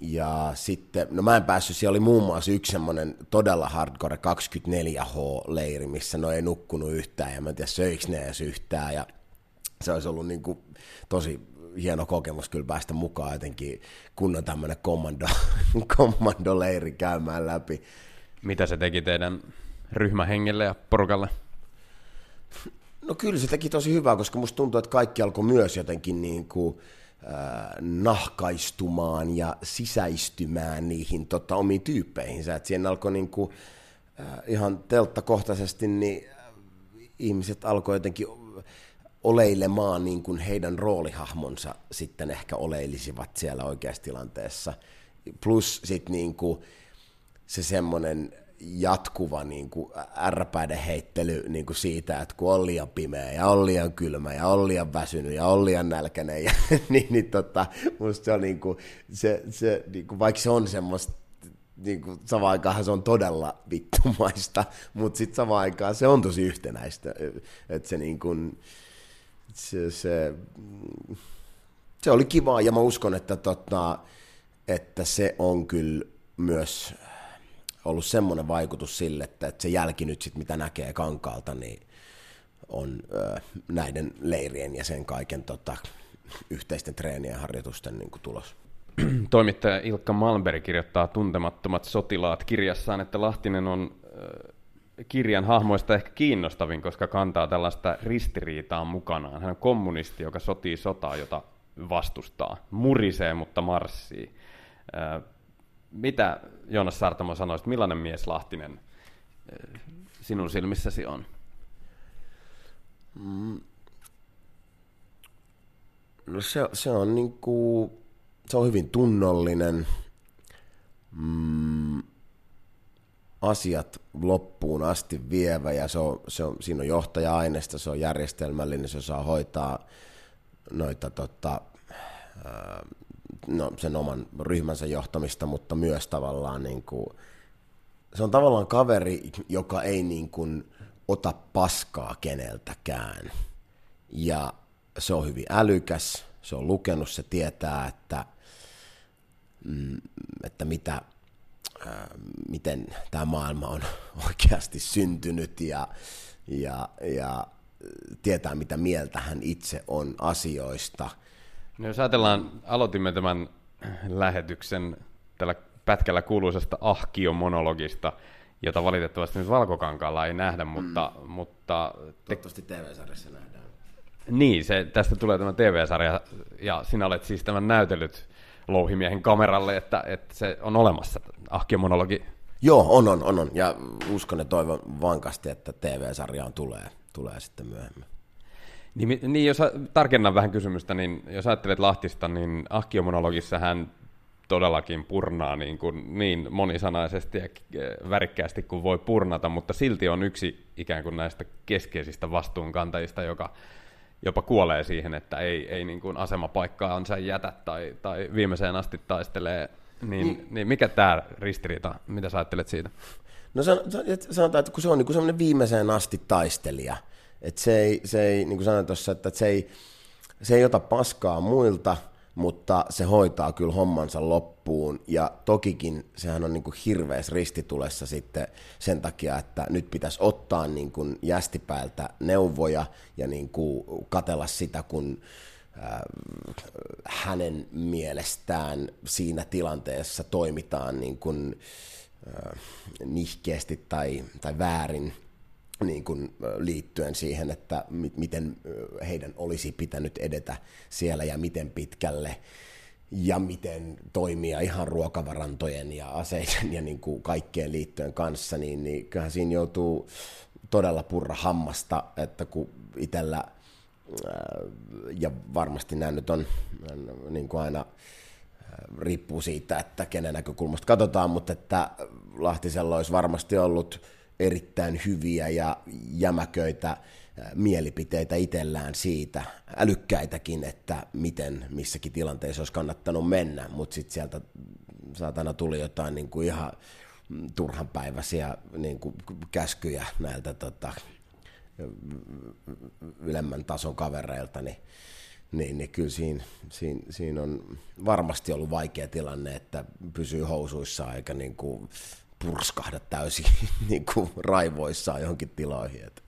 ja sitten, no mä en päässyt, siellä oli muun muassa yksi semmoinen todella hardcore 24H-leiri, missä no ei nukkunut yhtään ja mä en tiedä söikö ne edes yhtään ja se olisi ollut niin kuin tosi hieno kokemus kyllä päästä mukaan jotenkin kunnon tämmöinen kommando, kommandoleiri käymään läpi. Mitä se teki teidän ryhmähengelle ja porukalle? No kyllä se teki tosi hyvää, koska musta tuntuu, että kaikki alkoi myös jotenkin niin kuin, äh, nahkaistumaan ja sisäistymään niihin tota, omiin tyyppeihinsä. Että siinä alkoi niin kuin, äh, ihan telttakohtaisesti, niin ihmiset alkoi jotenkin oleilemaan niin kuin heidän roolihahmonsa sitten ehkä oleilisivat siellä oikeassa tilanteessa. Plus sitten niin kuin se semmoinen jatkuva niin kuin ärpäiden heittely niin kuin siitä, että kun on liian pimeä ja on liian kylmä ja on liian väsynyt ja on liian nälkäinen, ja, niin, niin tota, musta se on niin kuin, se, se, niin kuin, vaikka se on semmoista niin kuin, samaan aikaan se on todella vittumaista, mutta sitten samaan aikaan se on tosi yhtenäistä, että se niin kuin, se, se, se oli kiva ja mä uskon, että, tota, että se on kyllä myös ollut semmoinen vaikutus sille, että, että se jälki nyt sit, mitä näkee kankaalta, niin on ö, näiden leirien ja sen kaiken tota, yhteisten treenien ja harjoitusten niin tulos. Toimittaja Ilkka Malmberg kirjoittaa Tuntemattomat sotilaat kirjassaan, että Lahtinen on kirjan hahmoista ehkä kiinnostavin, koska kantaa tällaista ristiriitaa mukanaan. Hän on kommunisti, joka sotii sotaa, jota vastustaa. Murisee, mutta marssii. Mitä Joonas Sartamo sanoisit, millainen mies Lahtinen sinun silmissäsi on? Mm. No se, se on niinku, se on hyvin tunnollinen. Mm asiat loppuun asti vievä ja se on, se on, siinä on johtaja-aineista, se on järjestelmällinen, se osaa hoitaa noita tota, no, sen oman ryhmänsä johtamista, mutta myös tavallaan niin kuin, se on tavallaan kaveri, joka ei niin kuin ota paskaa keneltäkään. Ja se on hyvin älykäs, se on lukenut, se tietää, että, mm, että mitä, miten tämä maailma on oikeasti syntynyt ja, ja, ja tietää, mitä mieltä hän itse on asioista. No jos ajatellaan, aloitimme tämän lähetyksen tällä pätkällä kuuluisesta ahkio-monologista, jota valitettavasti nyt Valkokankaalla ei nähdä, mutta... Mm. mutta te... Toivottavasti TV-sarjassa nähdään. Niin, se, tästä tulee tämä TV-sarja, ja sinä olet siis tämän näytellyt louhimiehen kameralle, että, että se on olemassa, ahkio-monologi. Joo, on, on, on, on, ja uskon ja toivon vankasti, että TV-sarjaan tulee, tulee sitten myöhemmin. Niin, niin jos tarkennan vähän kysymystä, niin jos ajattelet Lahtista, niin ahkio-monologissa hän todellakin purnaa niin, kuin niin monisanaisesti ja värikkäästi kuin voi purnata, mutta silti on yksi ikään kuin näistä keskeisistä vastuunkantajista, joka jopa kuolee siihen, että ei, ei niin kuin asemapaikkaansa jätä tai, tai viimeiseen asti taistelee. Niin, niin. niin mikä tämä ristiriita, mitä sä ajattelet siitä? No sanotaan, että kun se on niin semmoinen viimeiseen asti taistelija, että se ei, se ei niin kuin sanoin tuossa, että se ei, se ei ota paskaa muilta – mutta se hoitaa kyllä hommansa loppuun. Ja tokikin sehän on niin kuin hirveässä ristitulessa sitten sen takia, että nyt pitäisi ottaa niin kuin jästipäältä neuvoja ja niin kuin katella sitä, kun äh, hänen mielestään siinä tilanteessa toimitaan niin kuin, äh, nihkeästi tai, tai väärin niin kuin liittyen siihen, että miten heidän olisi pitänyt edetä siellä ja miten pitkälle ja miten toimia ihan ruokavarantojen ja aseiden ja niin kuin kaikkeen liittyen kanssa, niin, niin kyllähän siinä joutuu todella purra hammasta, että kun itsellä, ja varmasti nämä nyt on niin kuin aina riippuu siitä, että kenen näkökulmasta katsotaan, mutta että Lahtisella olisi varmasti ollut erittäin hyviä ja jämäköitä äh, mielipiteitä itsellään siitä, älykkäitäkin, että miten missäkin tilanteessa olisi kannattanut mennä, mutta sitten sieltä saatana tuli jotain niin kuin ihan turhanpäiväisiä niin kuin käskyjä näiltä tota, ylemmän tason kavereilta, niin, niin, niin kyllä siinä, siinä, siinä on varmasti ollut vaikea tilanne, että pysyy housuissaan eikä niin kuin purskahda täysin niin kuin raivoissaan johonkin tiloihin. Että.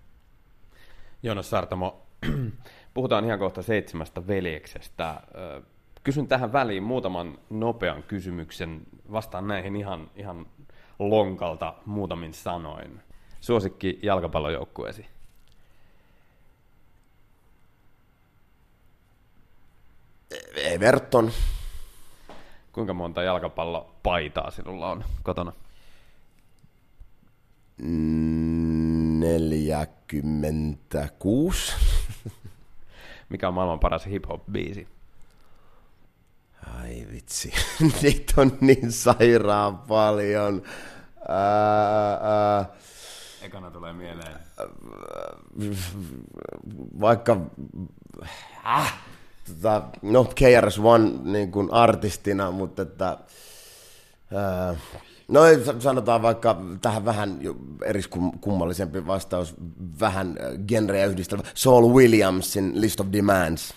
Joonas Sartamo, puhutaan ihan kohta seitsemästä veljeksestä. Kysyn tähän väliin muutaman nopean kysymyksen. Vastaan näihin ihan, ihan lonkalta muutamin sanoin. Suosikki jalkapallojoukkueesi? Everton. Kuinka monta jalkapallopaitaa sinulla on kotona? 46. Mikä on maailman paras hip-hop-biisi? Ai vitsi, niitä on niin sairaan paljon. Ää, ää, Ekana tulee mieleen. Vaikka, äh, tota, no KRS-One niin kuin artistina, mutta että, ää, No sanotaan vaikka tähän vähän eriskummallisempi vastaus, vähän äh, genreä yhdistelvä. Saul Williamsin List of Demands.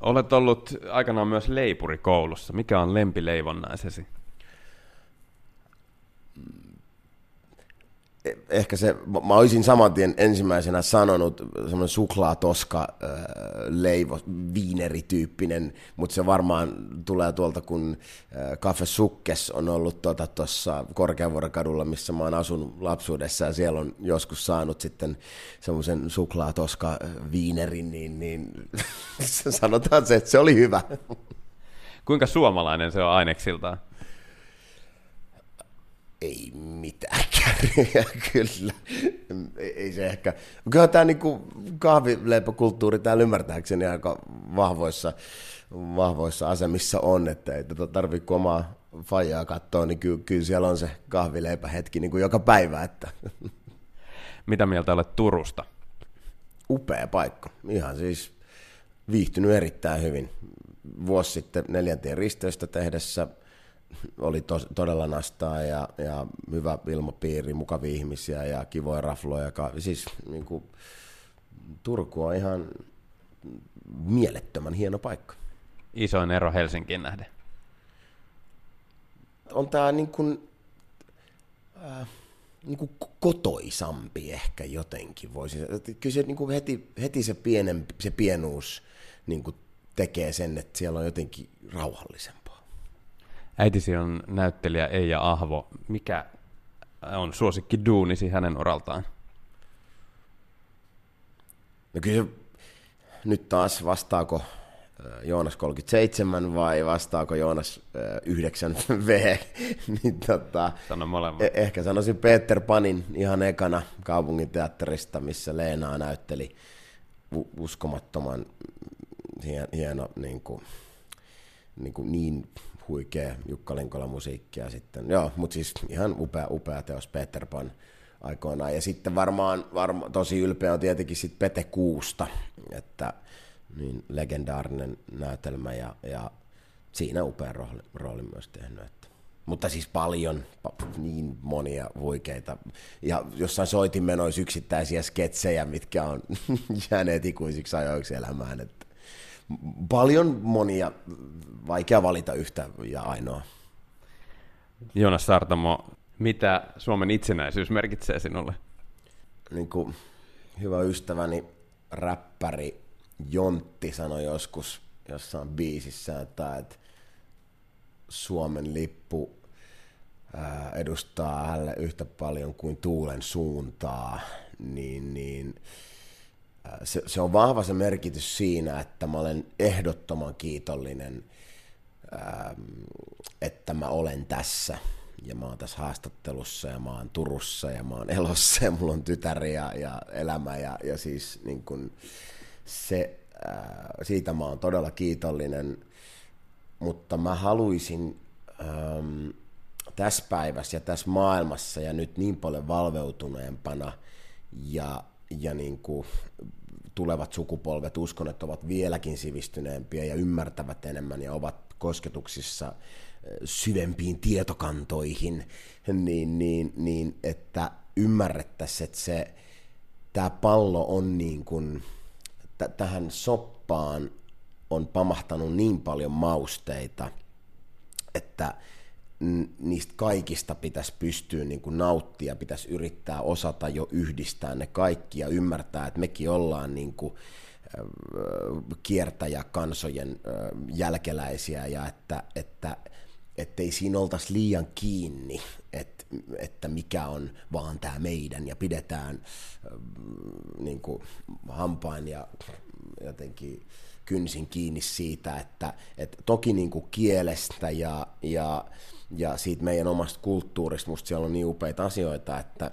Olet ollut aikanaan myös leipuri koulussa. Mikä on lempileivonnaisesi? Ehkä se, mä olisin saman tien ensimmäisenä sanonut semmoinen suklaatoska leivo, viinerityyppinen, mutta se varmaan tulee tuolta, kun Cafe Sukkes on ollut tuossa tota, Korkeavuorokadulla, missä mä oon asunut lapsuudessa, ja siellä on joskus saanut sitten semmoisen suklaatoska viinerin, niin, niin sanotaan se, että se oli hyvä. Kuinka suomalainen se on aineksiltaan? Ei mitään kärryjä kyllä. Ei, se ehkä. Kyllä tämä niinku kahvileipäkulttuuri täällä ymmärtääkseni aika vahvoissa, vahvoissa asemissa on, että ei tätä tarvitse kun omaa fajaa katsoa, niin kyllä, kyllä siellä on se kahvileipähetki niin kuin joka päivä. Että. Mitä mieltä olet Turusta? Upea paikka. Ihan siis viihtynyt erittäin hyvin. Vuosi sitten neljäntien risteystä tehdessä oli to, todella nastaa ja, ja hyvä ilmapiiri, mukavia ihmisiä ja kivoja rafloja. Siis niin kuin, Turku on ihan mielettömän hieno paikka. Isoin ero Helsinkiin nähden. On tämä niin kuin, äh, niin kuin kotoisampi ehkä jotenkin voisi. Kyllä se niin kuin heti, heti se, pienempi, se pienuus niin kuin tekee sen, että siellä on jotenkin rauhallisempaa. Äitisi on näyttelijä Eija Ahvo. Mikä on suosikki duunisi hänen oraltaan? No kyllä nyt taas vastaako Joonas 37 vai vastaako Joonas 9V, niin tota, Sano molemmat. Eh- ehkä sanoisin Peter Panin ihan ekana kaupungin teatterista, missä Leenaa näytteli uskomattoman hieno niin, kuin, niin, kuin niin huikea Jukka Linkola musiikkia sitten. Joo, mutta siis ihan upea, upea teos Peter Pan aikoinaan. Ja sitten varmaan, varma, tosi ylpeä on tietenkin sitten Pete Kuusta, että niin legendaarinen näytelmä ja, ja siinä upea rooli, rooli myös tehnyt. Että. Mutta siis paljon, niin monia huikeita. Ja jossain soitin menoissa yksittäisiä sketsejä, mitkä on jääneet ikuisiksi ajoiksi elämään. Että paljon monia, vaikea valita yhtä ja ainoa. Joonas Sartamo, mitä Suomen itsenäisyys merkitsee sinulle? Niin kuin hyvä ystäväni, räppäri Jontti sanoi joskus jossain biisissä, että, että Suomen lippu edustaa hänelle yhtä paljon kuin tuulen suuntaa, niin, niin se, se on vahva se merkitys siinä, että mä olen ehdottoman kiitollinen, että mä olen tässä. Ja mä oon tässä haastattelussa ja mä oon Turussa ja mä oon elossa ja mulla on tytär ja, ja elämä. Ja, ja siis niin kun, se, ää, siitä mä oon todella kiitollinen, mutta mä haluaisin äm, tässä päivässä ja tässä maailmassa ja nyt niin paljon valveutuneempana ja, ja niin kuin tulevat sukupolvet, uskon, että ovat vieläkin sivistyneempiä ja ymmärtävät enemmän ja ovat kosketuksissa syvempiin tietokantoihin, niin, niin, niin että ymmärrettäisiin, että se, tämä pallo on niin kuin, t- tähän soppaan on pamahtanut niin paljon mausteita, että niistä kaikista pitäisi pystyä niin kuin nauttia, pitäisi yrittää osata jo yhdistää ne kaikki ja ymmärtää, että mekin ollaan niin kuin kiertäjäkansojen jälkeläisiä ja että, että ettei siinä oltaisi liian kiinni, että, että mikä on vaan tämä meidän ja pidetään niin kuin hampain ja jotenkin kynsin kiinni siitä, että, että toki niin kuin kielestä ja, ja, ja siitä meidän omasta kulttuurista, musta siellä on niin upeita asioita, että,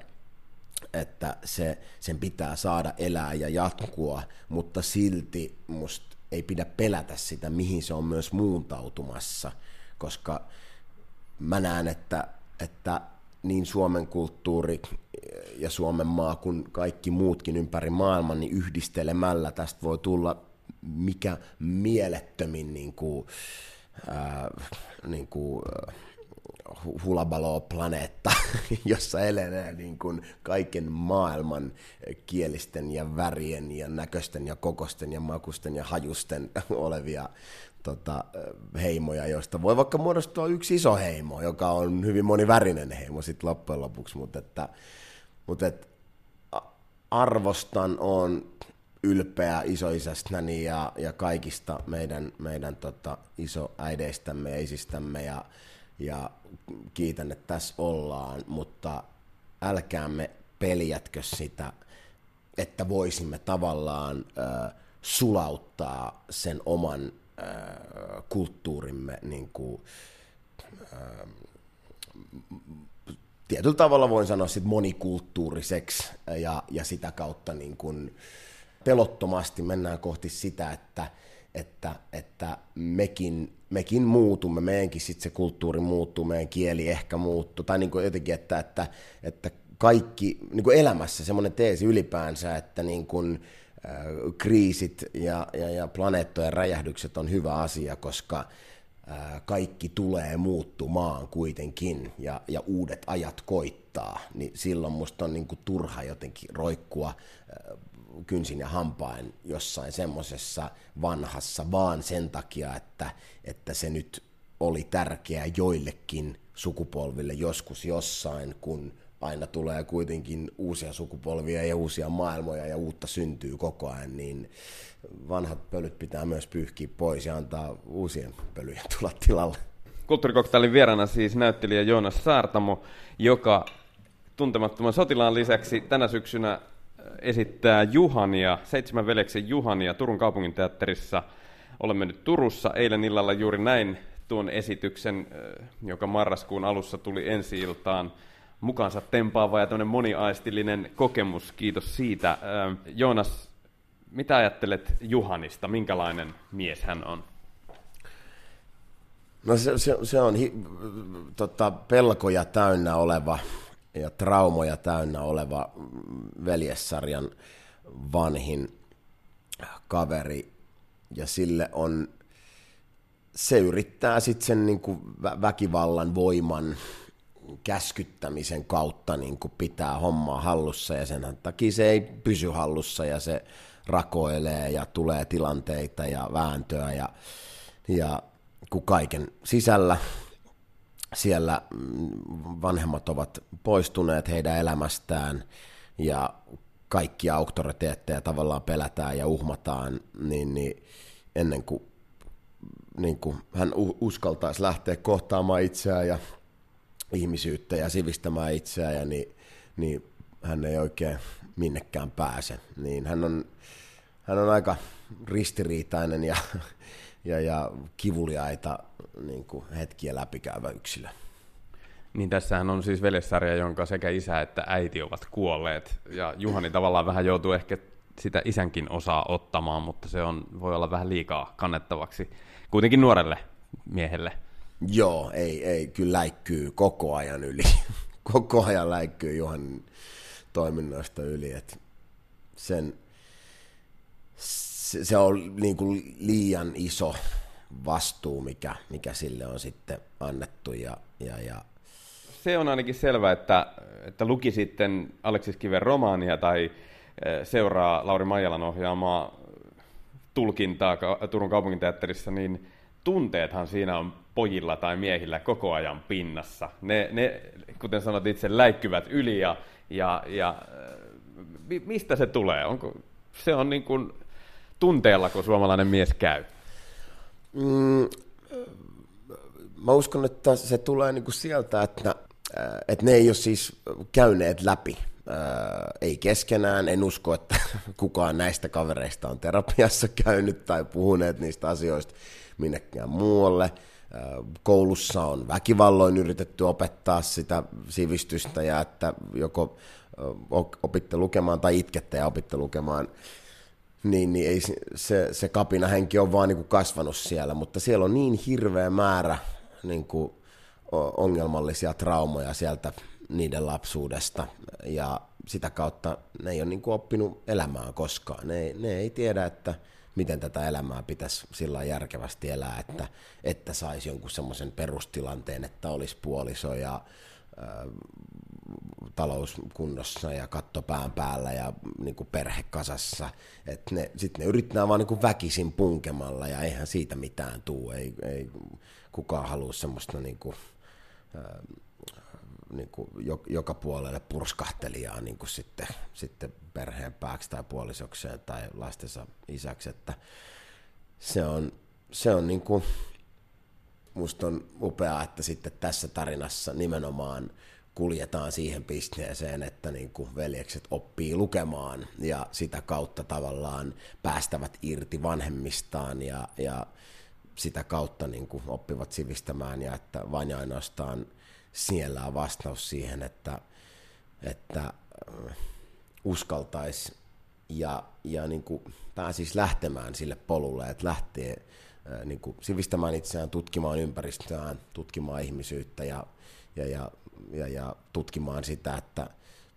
että se, sen pitää saada elää ja jatkua, mutta silti musta ei pidä pelätä sitä, mihin se on myös muuntautumassa, koska mä näen, että, että niin Suomen kulttuuri ja Suomen maa kuin kaikki muutkin ympäri maailman, niin yhdistelemällä tästä voi tulla mikä mielettömin niin kuin, äh, niin kuin, äh, hulabalo-planeetta, jossa elenee niin kuin kaiken maailman kielisten ja värien ja näköisten ja kokosten ja makusten ja hajusten olevia tota, heimoja, joista voi vaikka muodostua yksi iso heimo, joka on hyvin monivärinen heimo sitten loppujen lopuksi, mutta että, mutta että arvostan, on ylpeä isoisästäni ja, ja kaikista meidän, meidän tota, isoäideistämme ja isistämme ja, ja kiitän, että tässä ollaan, mutta älkäämme peljätkö sitä, että voisimme tavallaan äh, sulauttaa sen oman äh, kulttuurimme niin kuin, äh, tietyllä tavalla voin sanoa sit monikulttuuriseksi ja, ja sitä kautta niin kuin pelottomasti mennään kohti sitä, että, että, että mekin, mekin muutumme, meidänkin sit se kulttuuri muuttuu, meidän kieli ehkä muuttuu, tai niin kuin jotenkin, että, että, että kaikki niin kuin elämässä semmoinen teesi ylipäänsä, että niin kuin, kriisit ja, ja, ja planeettojen räjähdykset on hyvä asia, koska kaikki tulee muuttumaan kuitenkin ja, ja uudet ajat koittaa, niin silloin musta on niin kuin turha jotenkin roikkua kynsin ja hampain jossain semmoisessa vanhassa vaan sen takia, että, että se nyt oli tärkeää joillekin sukupolville joskus jossain, kun aina tulee kuitenkin uusia sukupolvia ja uusia maailmoja ja uutta syntyy koko ajan, niin vanhat pölyt pitää myös pyyhkiä pois ja antaa uusien pölyjen tulla tilalle. Kulttuurikoktailin vieraana siis näyttelijä Joonas Saartamo, joka tuntemattoman sotilaan lisäksi tänä syksynä esittää Juhania, seitsemän veljeksen Juhania Turun kaupunginteatterissa. Olemme nyt Turussa. Eilen illalla juuri näin tuon esityksen, joka marraskuun alussa tuli ensi iltaan mukaansa tempaava ja tämmöinen moniaistillinen kokemus. Kiitos siitä. Joonas, mitä ajattelet Juhanista? Minkälainen mies hän on? No se, se, se on hi, tota, pelkoja täynnä oleva ja traumoja täynnä oleva veljessarjan vanhin kaveri. Ja sille on, se yrittää sitten sen niin kuin väkivallan voiman käskyttämisen kautta niin kuin pitää hommaa hallussa ja sen takia se ei pysy hallussa ja se rakoilee ja tulee tilanteita ja vääntöä ja, ja kun kaiken sisällä siellä mm, vanhemmat ovat poistuneet heidän elämästään ja kaikki auktoriteetteja tavallaan pelätään ja uhmataan, niin, niin ennen kuin, niin kuin hän uskaltaisi lähteä kohtaamaan itseään ja ihmisyyttä ja sivistämään itseään, ja niin, niin hän ei oikein minnekään pääse. Niin hän on, hän on aika ristiriitainen ja, ja, ja kivuliaita niin kuin hetkiä läpikäyvä yksilö. Niin tässähän on siis veljessarja, jonka sekä isä että äiti ovat kuolleet. Ja Juhani tavallaan vähän joutuu ehkä sitä isänkin osaa ottamaan, mutta se on, voi olla vähän liikaa kannettavaksi kuitenkin nuorelle miehelle. Joo, ei, ei kyllä läikkyy koko ajan yli. koko ajan läikkyy Juhan toiminnoista yli. Et sen, se, se on niin kuin liian iso vastuu, mikä, mikä sille on sitten annettu. Ja, ja, ja... Se on ainakin selvä, että, että luki sitten Aleksis Kiven romaania tai e, seuraa Lauri Maijalan ohjaamaa tulkintaa Turun kaupunginteatterissa, niin tunteethan siinä on pojilla tai miehillä koko ajan pinnassa. Ne, ne kuten sanot itse, läikkyvät yli ja, ja, ja e, mistä se tulee? Onko, se on niin kuin tunteella, kun suomalainen mies käy. Mm, mä uskon, että se tulee niinku sieltä, että, äh, että ne ei ole siis käyneet läpi. Äh, ei keskenään, en usko, että kukaan näistä kavereista on terapiassa käynyt tai puhuneet niistä asioista minnekään muualle. Äh, koulussa on väkivalloin yritetty opettaa sitä sivistystä ja että joko opitte lukemaan tai itkette ja opitte lukemaan niin, niin ei, se, se kapina henki on vaan niin kuin kasvanut siellä, mutta siellä on niin hirveä määrä niin kuin ongelmallisia traumoja sieltä niiden lapsuudesta ja sitä kautta ne ei ole niin kuin oppinut elämään koskaan. Ne, ne ei tiedä, että miten tätä elämää pitäisi sillä järkevästi elää, että, että saisi jonkun semmoisen perustilanteen, että olisi puoliso ja talous kunnossa ja katto pään päällä ja niin kuin perhe kasassa. Sitten ne yrittää vaan niin kuin väkisin punkemalla ja eihän siitä mitään tuu. Ei, ei kukaan halua semmoista niin kuin, niin kuin joka puolelle purskahtelijaa niin kuin sitten, sitten perheen pääksi tai puolisokseen tai lastensa isäksi. Että se on, se on niin kuin, musta on upeaa, että sitten tässä tarinassa nimenomaan kuljetaan siihen pisteeseen, että niin kuin veljekset oppii lukemaan ja sitä kautta tavallaan päästävät irti vanhemmistaan ja, ja sitä kautta niin kuin oppivat sivistämään ja että vain ja ainoastaan siellä on vastaus siihen, että, että äh, uskaltaisi ja, ja niin kuin pääsisi lähtemään sille polulle, että lähtee äh, niin kuin sivistämään itseään, tutkimaan ympäristöään, tutkimaan ihmisyyttä ja, ja, ja ja, ja tutkimaan sitä, että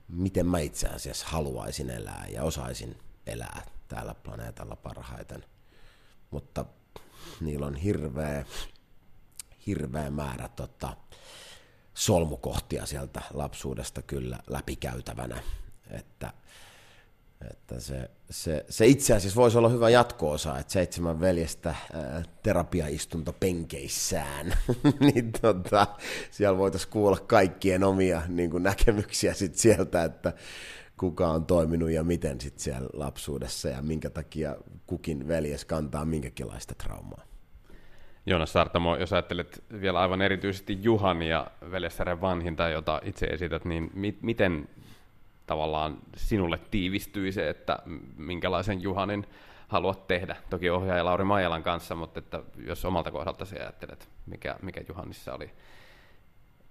miten mä itse asiassa haluaisin elää ja osaisin elää täällä planeetalla parhaiten. Mutta niillä on hirveä, hirveä määrä tota, solmukohtia sieltä lapsuudesta kyllä läpikäytävänä. Että, että se, se, se itse asiassa voisi olla hyvä jatko-osa, että seitsemän veljestä terapiaistunto penkeissään, niin tota, siellä voitaisiin kuulla kaikkien omia niin kuin näkemyksiä sit sieltä, että kuka on toiminut ja miten sit siellä lapsuudessa ja minkä takia kukin veljes kantaa minkäkinlaista traumaa. Joonas Sartamo, jos ajattelet vielä aivan erityisesti Juhan ja Veljessären vanhinta, jota itse esität, niin mi- miten tavallaan sinulle tiivistyi se, että minkälaisen Juhanin haluat tehdä? Toki ohjaaja Lauri Maijalan kanssa, mutta että jos omalta kohdaltasi ajattelet, mikä, mikä Juhanissa oli,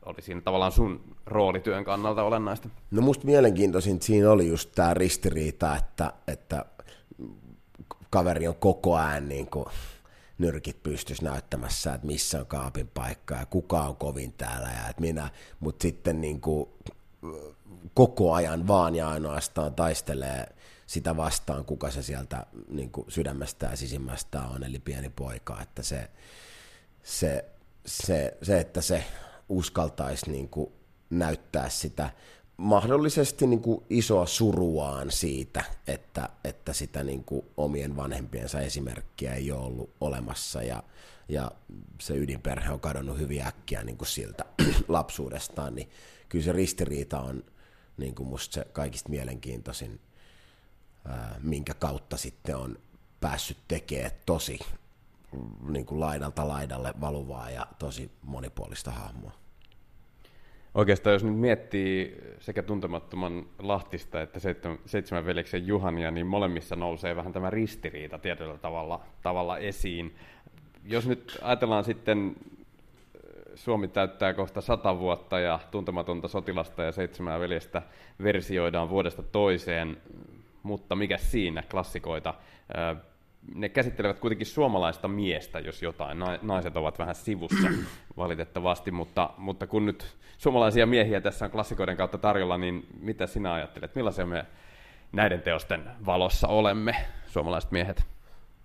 oli siinä tavallaan sun roolityön kannalta olennaista? No musta mielenkiintoisin siinä oli just tämä ristiriita, että, että kaveri on koko ajan niin kuin nyrkit pystyisi näyttämässä, että missä on kaapin paikka ja kuka on kovin täällä ja että minä, mutta sitten niin kuin koko ajan vaan ja ainoastaan taistelee sitä vastaan, kuka se sieltä niin kuin sydämestä ja sisimmästä on, eli pieni poika, että se, se, se, se että se uskaltaisi niin kuin näyttää sitä mahdollisesti niin kuin isoa suruaan siitä, että, että sitä niin kuin omien vanhempiensa esimerkkiä ei ole ollut olemassa ja, ja se ydinperhe on kadonnut hyvin äkkiä niin kuin siltä lapsuudestaan, niin kyllä se ristiriita on niin kuin musta se kaikista mielenkiintoisin, minkä kautta sitten on päässyt tekemään tosi niin kuin laidalta laidalle valuvaa ja tosi monipuolista hahmoa. Oikeastaan jos nyt miettii sekä tuntemattoman Lahtista että seitsemän veljeksen Juhania, niin molemmissa nousee vähän tämä ristiriita tietyllä tavalla, tavalla esiin. Jos nyt ajatellaan sitten, Suomi täyttää kohta sata vuotta ja tuntematonta sotilasta ja seitsemää veljestä versioidaan vuodesta toiseen, mutta mikä siinä klassikoita ne käsittelevät kuitenkin suomalaista miestä, jos jotain. Naiset ovat vähän sivussa valitettavasti, mutta, mutta kun nyt suomalaisia miehiä tässä on klassikoiden kautta tarjolla, niin mitä sinä ajattelet? Millaisia me näiden teosten valossa olemme, suomalaiset miehet?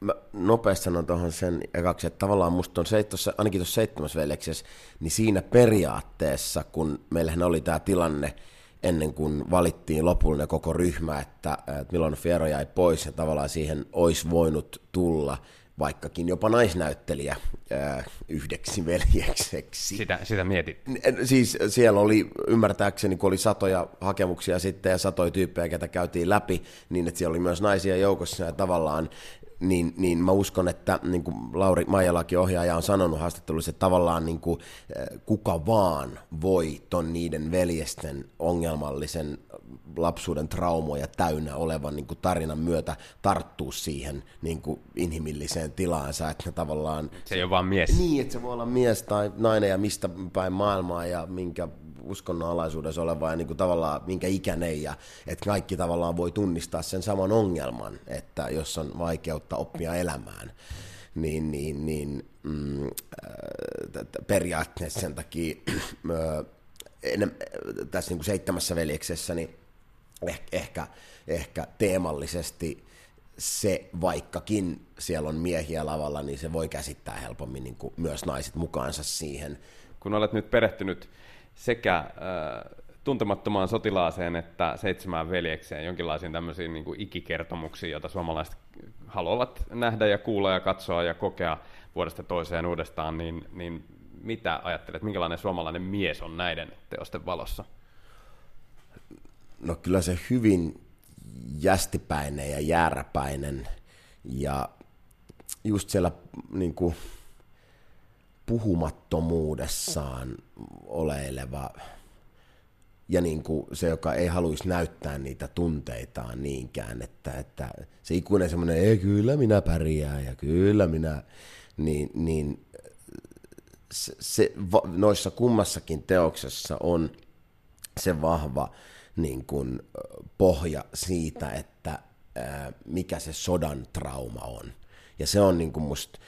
Mä nopeasti sanon tuohon sen ekaksi, että tavallaan musta on se, tossa, ainakin tuossa seitsemäs veljeksessä, niin siinä periaatteessa, kun meillähän oli tämä tilanne, ennen kuin valittiin lopullinen koko ryhmä, että, että Milon Fiero jäi pois ja tavallaan siihen olisi voinut tulla vaikkakin jopa naisnäyttelijä yhdeksi veljekseksi. Sitä, sitä mietit? Siis siellä oli, ymmärtääkseni, kun oli satoja hakemuksia sitten ja satoja tyyppejä, ketä käytiin läpi, niin että siellä oli myös naisia joukossa ja tavallaan niin, niin mä uskon, että niin kuin Lauri Maijalakin ohjaaja on sanonut haastattelussa, että tavallaan niin kuin, eh, kuka vaan voi ton niiden veljesten ongelmallisen lapsuuden traumoja täynnä olevan niin kuin tarinan myötä tarttua siihen niin kuin inhimilliseen tilaansa, että ne tavallaan... Se ei ole vaan mies. Niin, että se voi olla mies tai nainen ja mistä päin maailmaa ja minkä uskonnon alaisuudessa oleva ja niin kuin tavallaan minkä ikäinen ja että kaikki tavallaan voi tunnistaa sen saman ongelman, että jos on vaikeutta oppia elämään, niin, niin, niin mm, äh, periaatteessa sen takia äh, tässä niin kuin seitsemässä veljeksessä niin ehkä, ehkä teemallisesti se, vaikkakin siellä on miehiä lavalla, niin se voi käsittää helpommin niin kuin myös naiset mukaansa siihen. Kun olet nyt perehtynyt sekä tuntemattomaan sotilaaseen että seitsemään veljekseen, jonkinlaisiin tämmöisiin niin kuin ikikertomuksiin, joita suomalaiset haluavat nähdä ja kuulla ja katsoa ja kokea vuodesta toiseen uudestaan, niin, niin mitä ajattelet, minkälainen suomalainen mies on näiden teosten valossa? No kyllä se hyvin jästipäinen ja jääräpäinen. Ja just siellä niin kuin, puhumattomuudessaan oleileva ja niin kuin se, joka ei haluaisi näyttää niitä tunteitaan niinkään, että, että se ikuinen semmoinen, ei kyllä minä pärjään ja kyllä minä, niin, niin se, se, noissa kummassakin teoksessa on se vahva niin kuin, pohja siitä, että ää, mikä se sodan trauma on. Ja se on niin kuin musta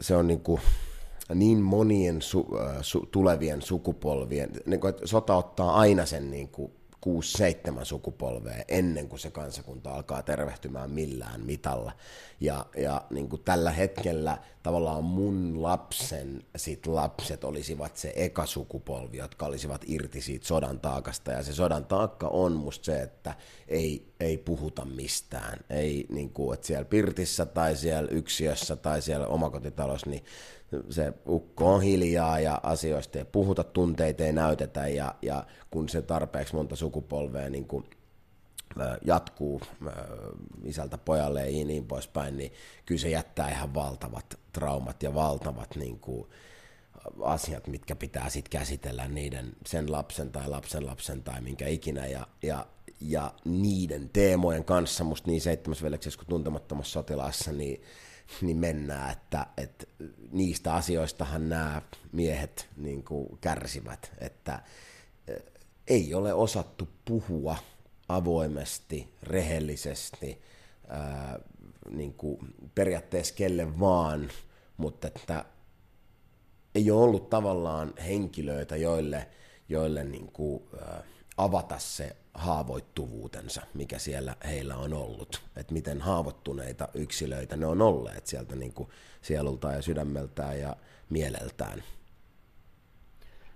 se on niin, kuin niin monien su, su, tulevien sukupolvien, niin kuin, että sota ottaa aina sen niin kuin 6-7 sukupolvea ennen kuin se kansakunta alkaa tervehtymään millään mitalla. Ja, ja niin kuin tällä hetkellä tavallaan mun lapsen sit lapset olisivat se eka sukupolvi, jotka olisivat irti siitä sodan taakasta. Ja se sodan taakka on musta se, että ei, ei puhuta mistään. Ei niin kuin, että siellä pirtissä tai siellä yksiössä tai siellä omakotitalossa, niin se ukko on hiljaa ja asioista ei puhuta, tunteita ei näytetä ja, ja kun se tarpeeksi monta sukupolvea niin kuin, jatkuu isältä pojalle ja niin poispäin, niin kyllä se jättää ihan valtavat traumat ja valtavat niin kuin, asiat, mitkä pitää sitten käsitellä niiden, sen lapsen tai lapsen lapsen tai minkä ikinä, ja, ja, ja niiden teemojen kanssa, musta niin seitsemäs veljeksessä kuin tuntemattomassa sotilaassa, niin niin mennään, että, että niistä asioistahan nämä miehet niin kuin kärsivät, että ei ole osattu puhua avoimesti, rehellisesti, ää, niin kuin periaatteessa kelle vaan, mutta että ei ole ollut tavallaan henkilöitä, joille, joille niin kuin, ää, avata se haavoittuvuutensa, mikä siellä heillä on ollut. Että miten haavoittuneita yksilöitä ne on olleet sieltä niin kuin sielultaan ja sydämeltään ja mieleltään.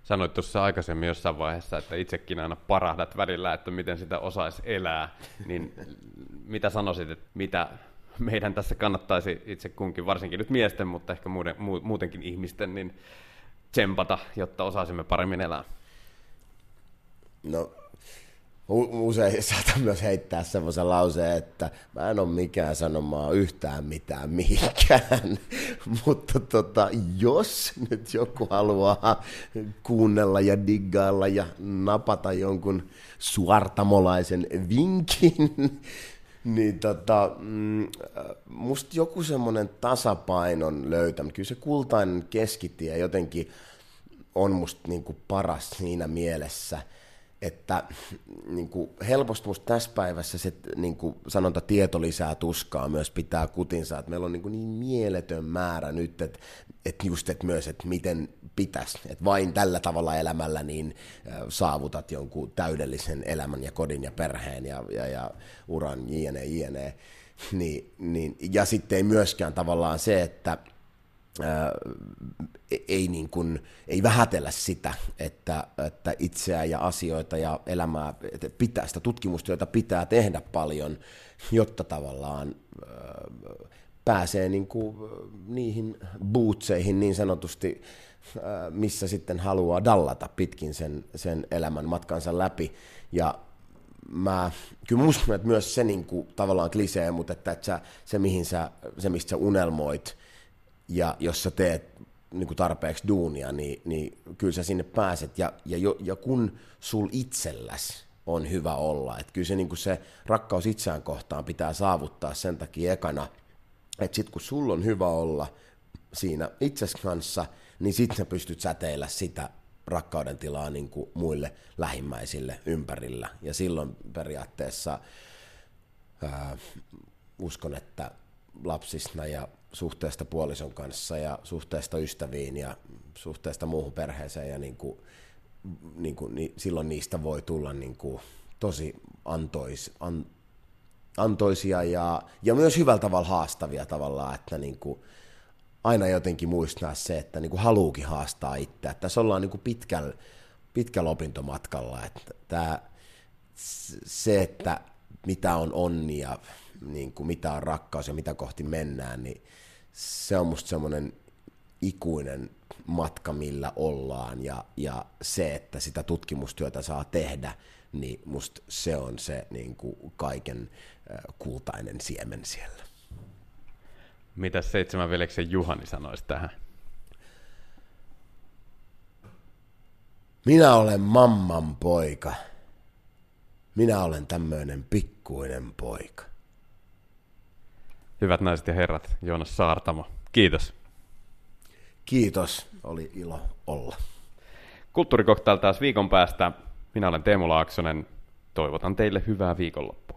Sanoit tuossa aikaisemmin jossain vaiheessa, että itsekin aina parahdat välillä, että miten sitä osaisi elää. Niin mitä sanoisit, että mitä meidän tässä kannattaisi itse kunkin, varsinkin nyt miesten, mutta ehkä muuden, muutenkin ihmisten, niin tsempata, jotta osaisimme paremmin elää? No usein saatan myös heittää semmoisen lauseen, että mä en ole mikään sanomaan yhtään mitään mihinkään, mutta tota, jos nyt joku haluaa kuunnella ja diggailla ja napata jonkun suartamolaisen vinkin, niin tota, mm, musta joku semmoinen tasapainon löytäminen, kyllä se kultainen keskitie jotenkin on musta niinku paras siinä mielessä – että niin kuin helposti musta tässä päivässä se niin kuin sanonta tieto lisää tuskaa myös pitää kutinsa, että meillä on niin, kuin niin mieletön määrä nyt, että, että just että myös, että miten pitäisi, että vain tällä tavalla elämällä niin saavutat jonkun täydellisen elämän ja kodin ja perheen ja, ja, ja uran, jne, jne. Niin, niin, ja sitten ei myöskään tavallaan se, että ei, niin kuin, ei vähätellä sitä, että, että itseä ja asioita ja elämää, pitää, sitä tutkimustyötä pitää tehdä paljon, jotta tavallaan pääsee niin kuin niihin bootseihin niin sanotusti, missä sitten haluaa dallata pitkin sen, sen elämän matkansa läpi. Ja mä, kyllä uskon, että myös se niin kuin, tavallaan klisee, mutta että, että sä, se, mihin sä, se, mistä sä unelmoit, ja jos sä teet niin kuin tarpeeksi duunia, niin, niin kyllä sä sinne pääset. Ja, ja, jo, ja kun sul itselläs on hyvä olla, että kyllä se, niin kuin se rakkaus itseään kohtaan pitää saavuttaa sen takia ekana, että sit kun sulla on hyvä olla siinä itses kanssa, niin sit sä pystyt säteillä sitä rakkauden tilaa niin kuin muille lähimmäisille ympärillä. Ja silloin periaatteessa ää, uskon, että lapsista ja suhteesta puolison kanssa ja suhteesta ystäviin ja suhteesta muuhun perheeseen ja niin kuin, niin kuin, niin silloin niistä voi tulla niin kuin tosi antois, an, antoisia ja, ja myös hyvällä tavalla haastavia tavallaan, että niin kuin aina jotenkin muistaa se, että niin kuin haluukin haastaa itseä. Tässä ollaan niin kuin pitkällä, pitkällä opintomatkalla, että tämä, se, että mitä on onni ja niin kuin mitä on rakkaus ja mitä kohti mennään, niin se on musta semmoinen ikuinen matka, millä ollaan ja, ja se, että sitä tutkimustyötä saa tehdä, niin musta se on se niin kuin kaiken kultainen siemen siellä. Mitä seitsemän veljeksen Juhani sanoisi tähän? Minä olen mamman poika. Minä olen tämmöinen pikkuinen poika. Hyvät naiset ja herrat, Joonas Saartamo, kiitos. Kiitos, oli ilo olla. Kulttuurikoktail taas viikon päästä. Minä olen Teemu Laaksonen. Toivotan teille hyvää viikonloppua.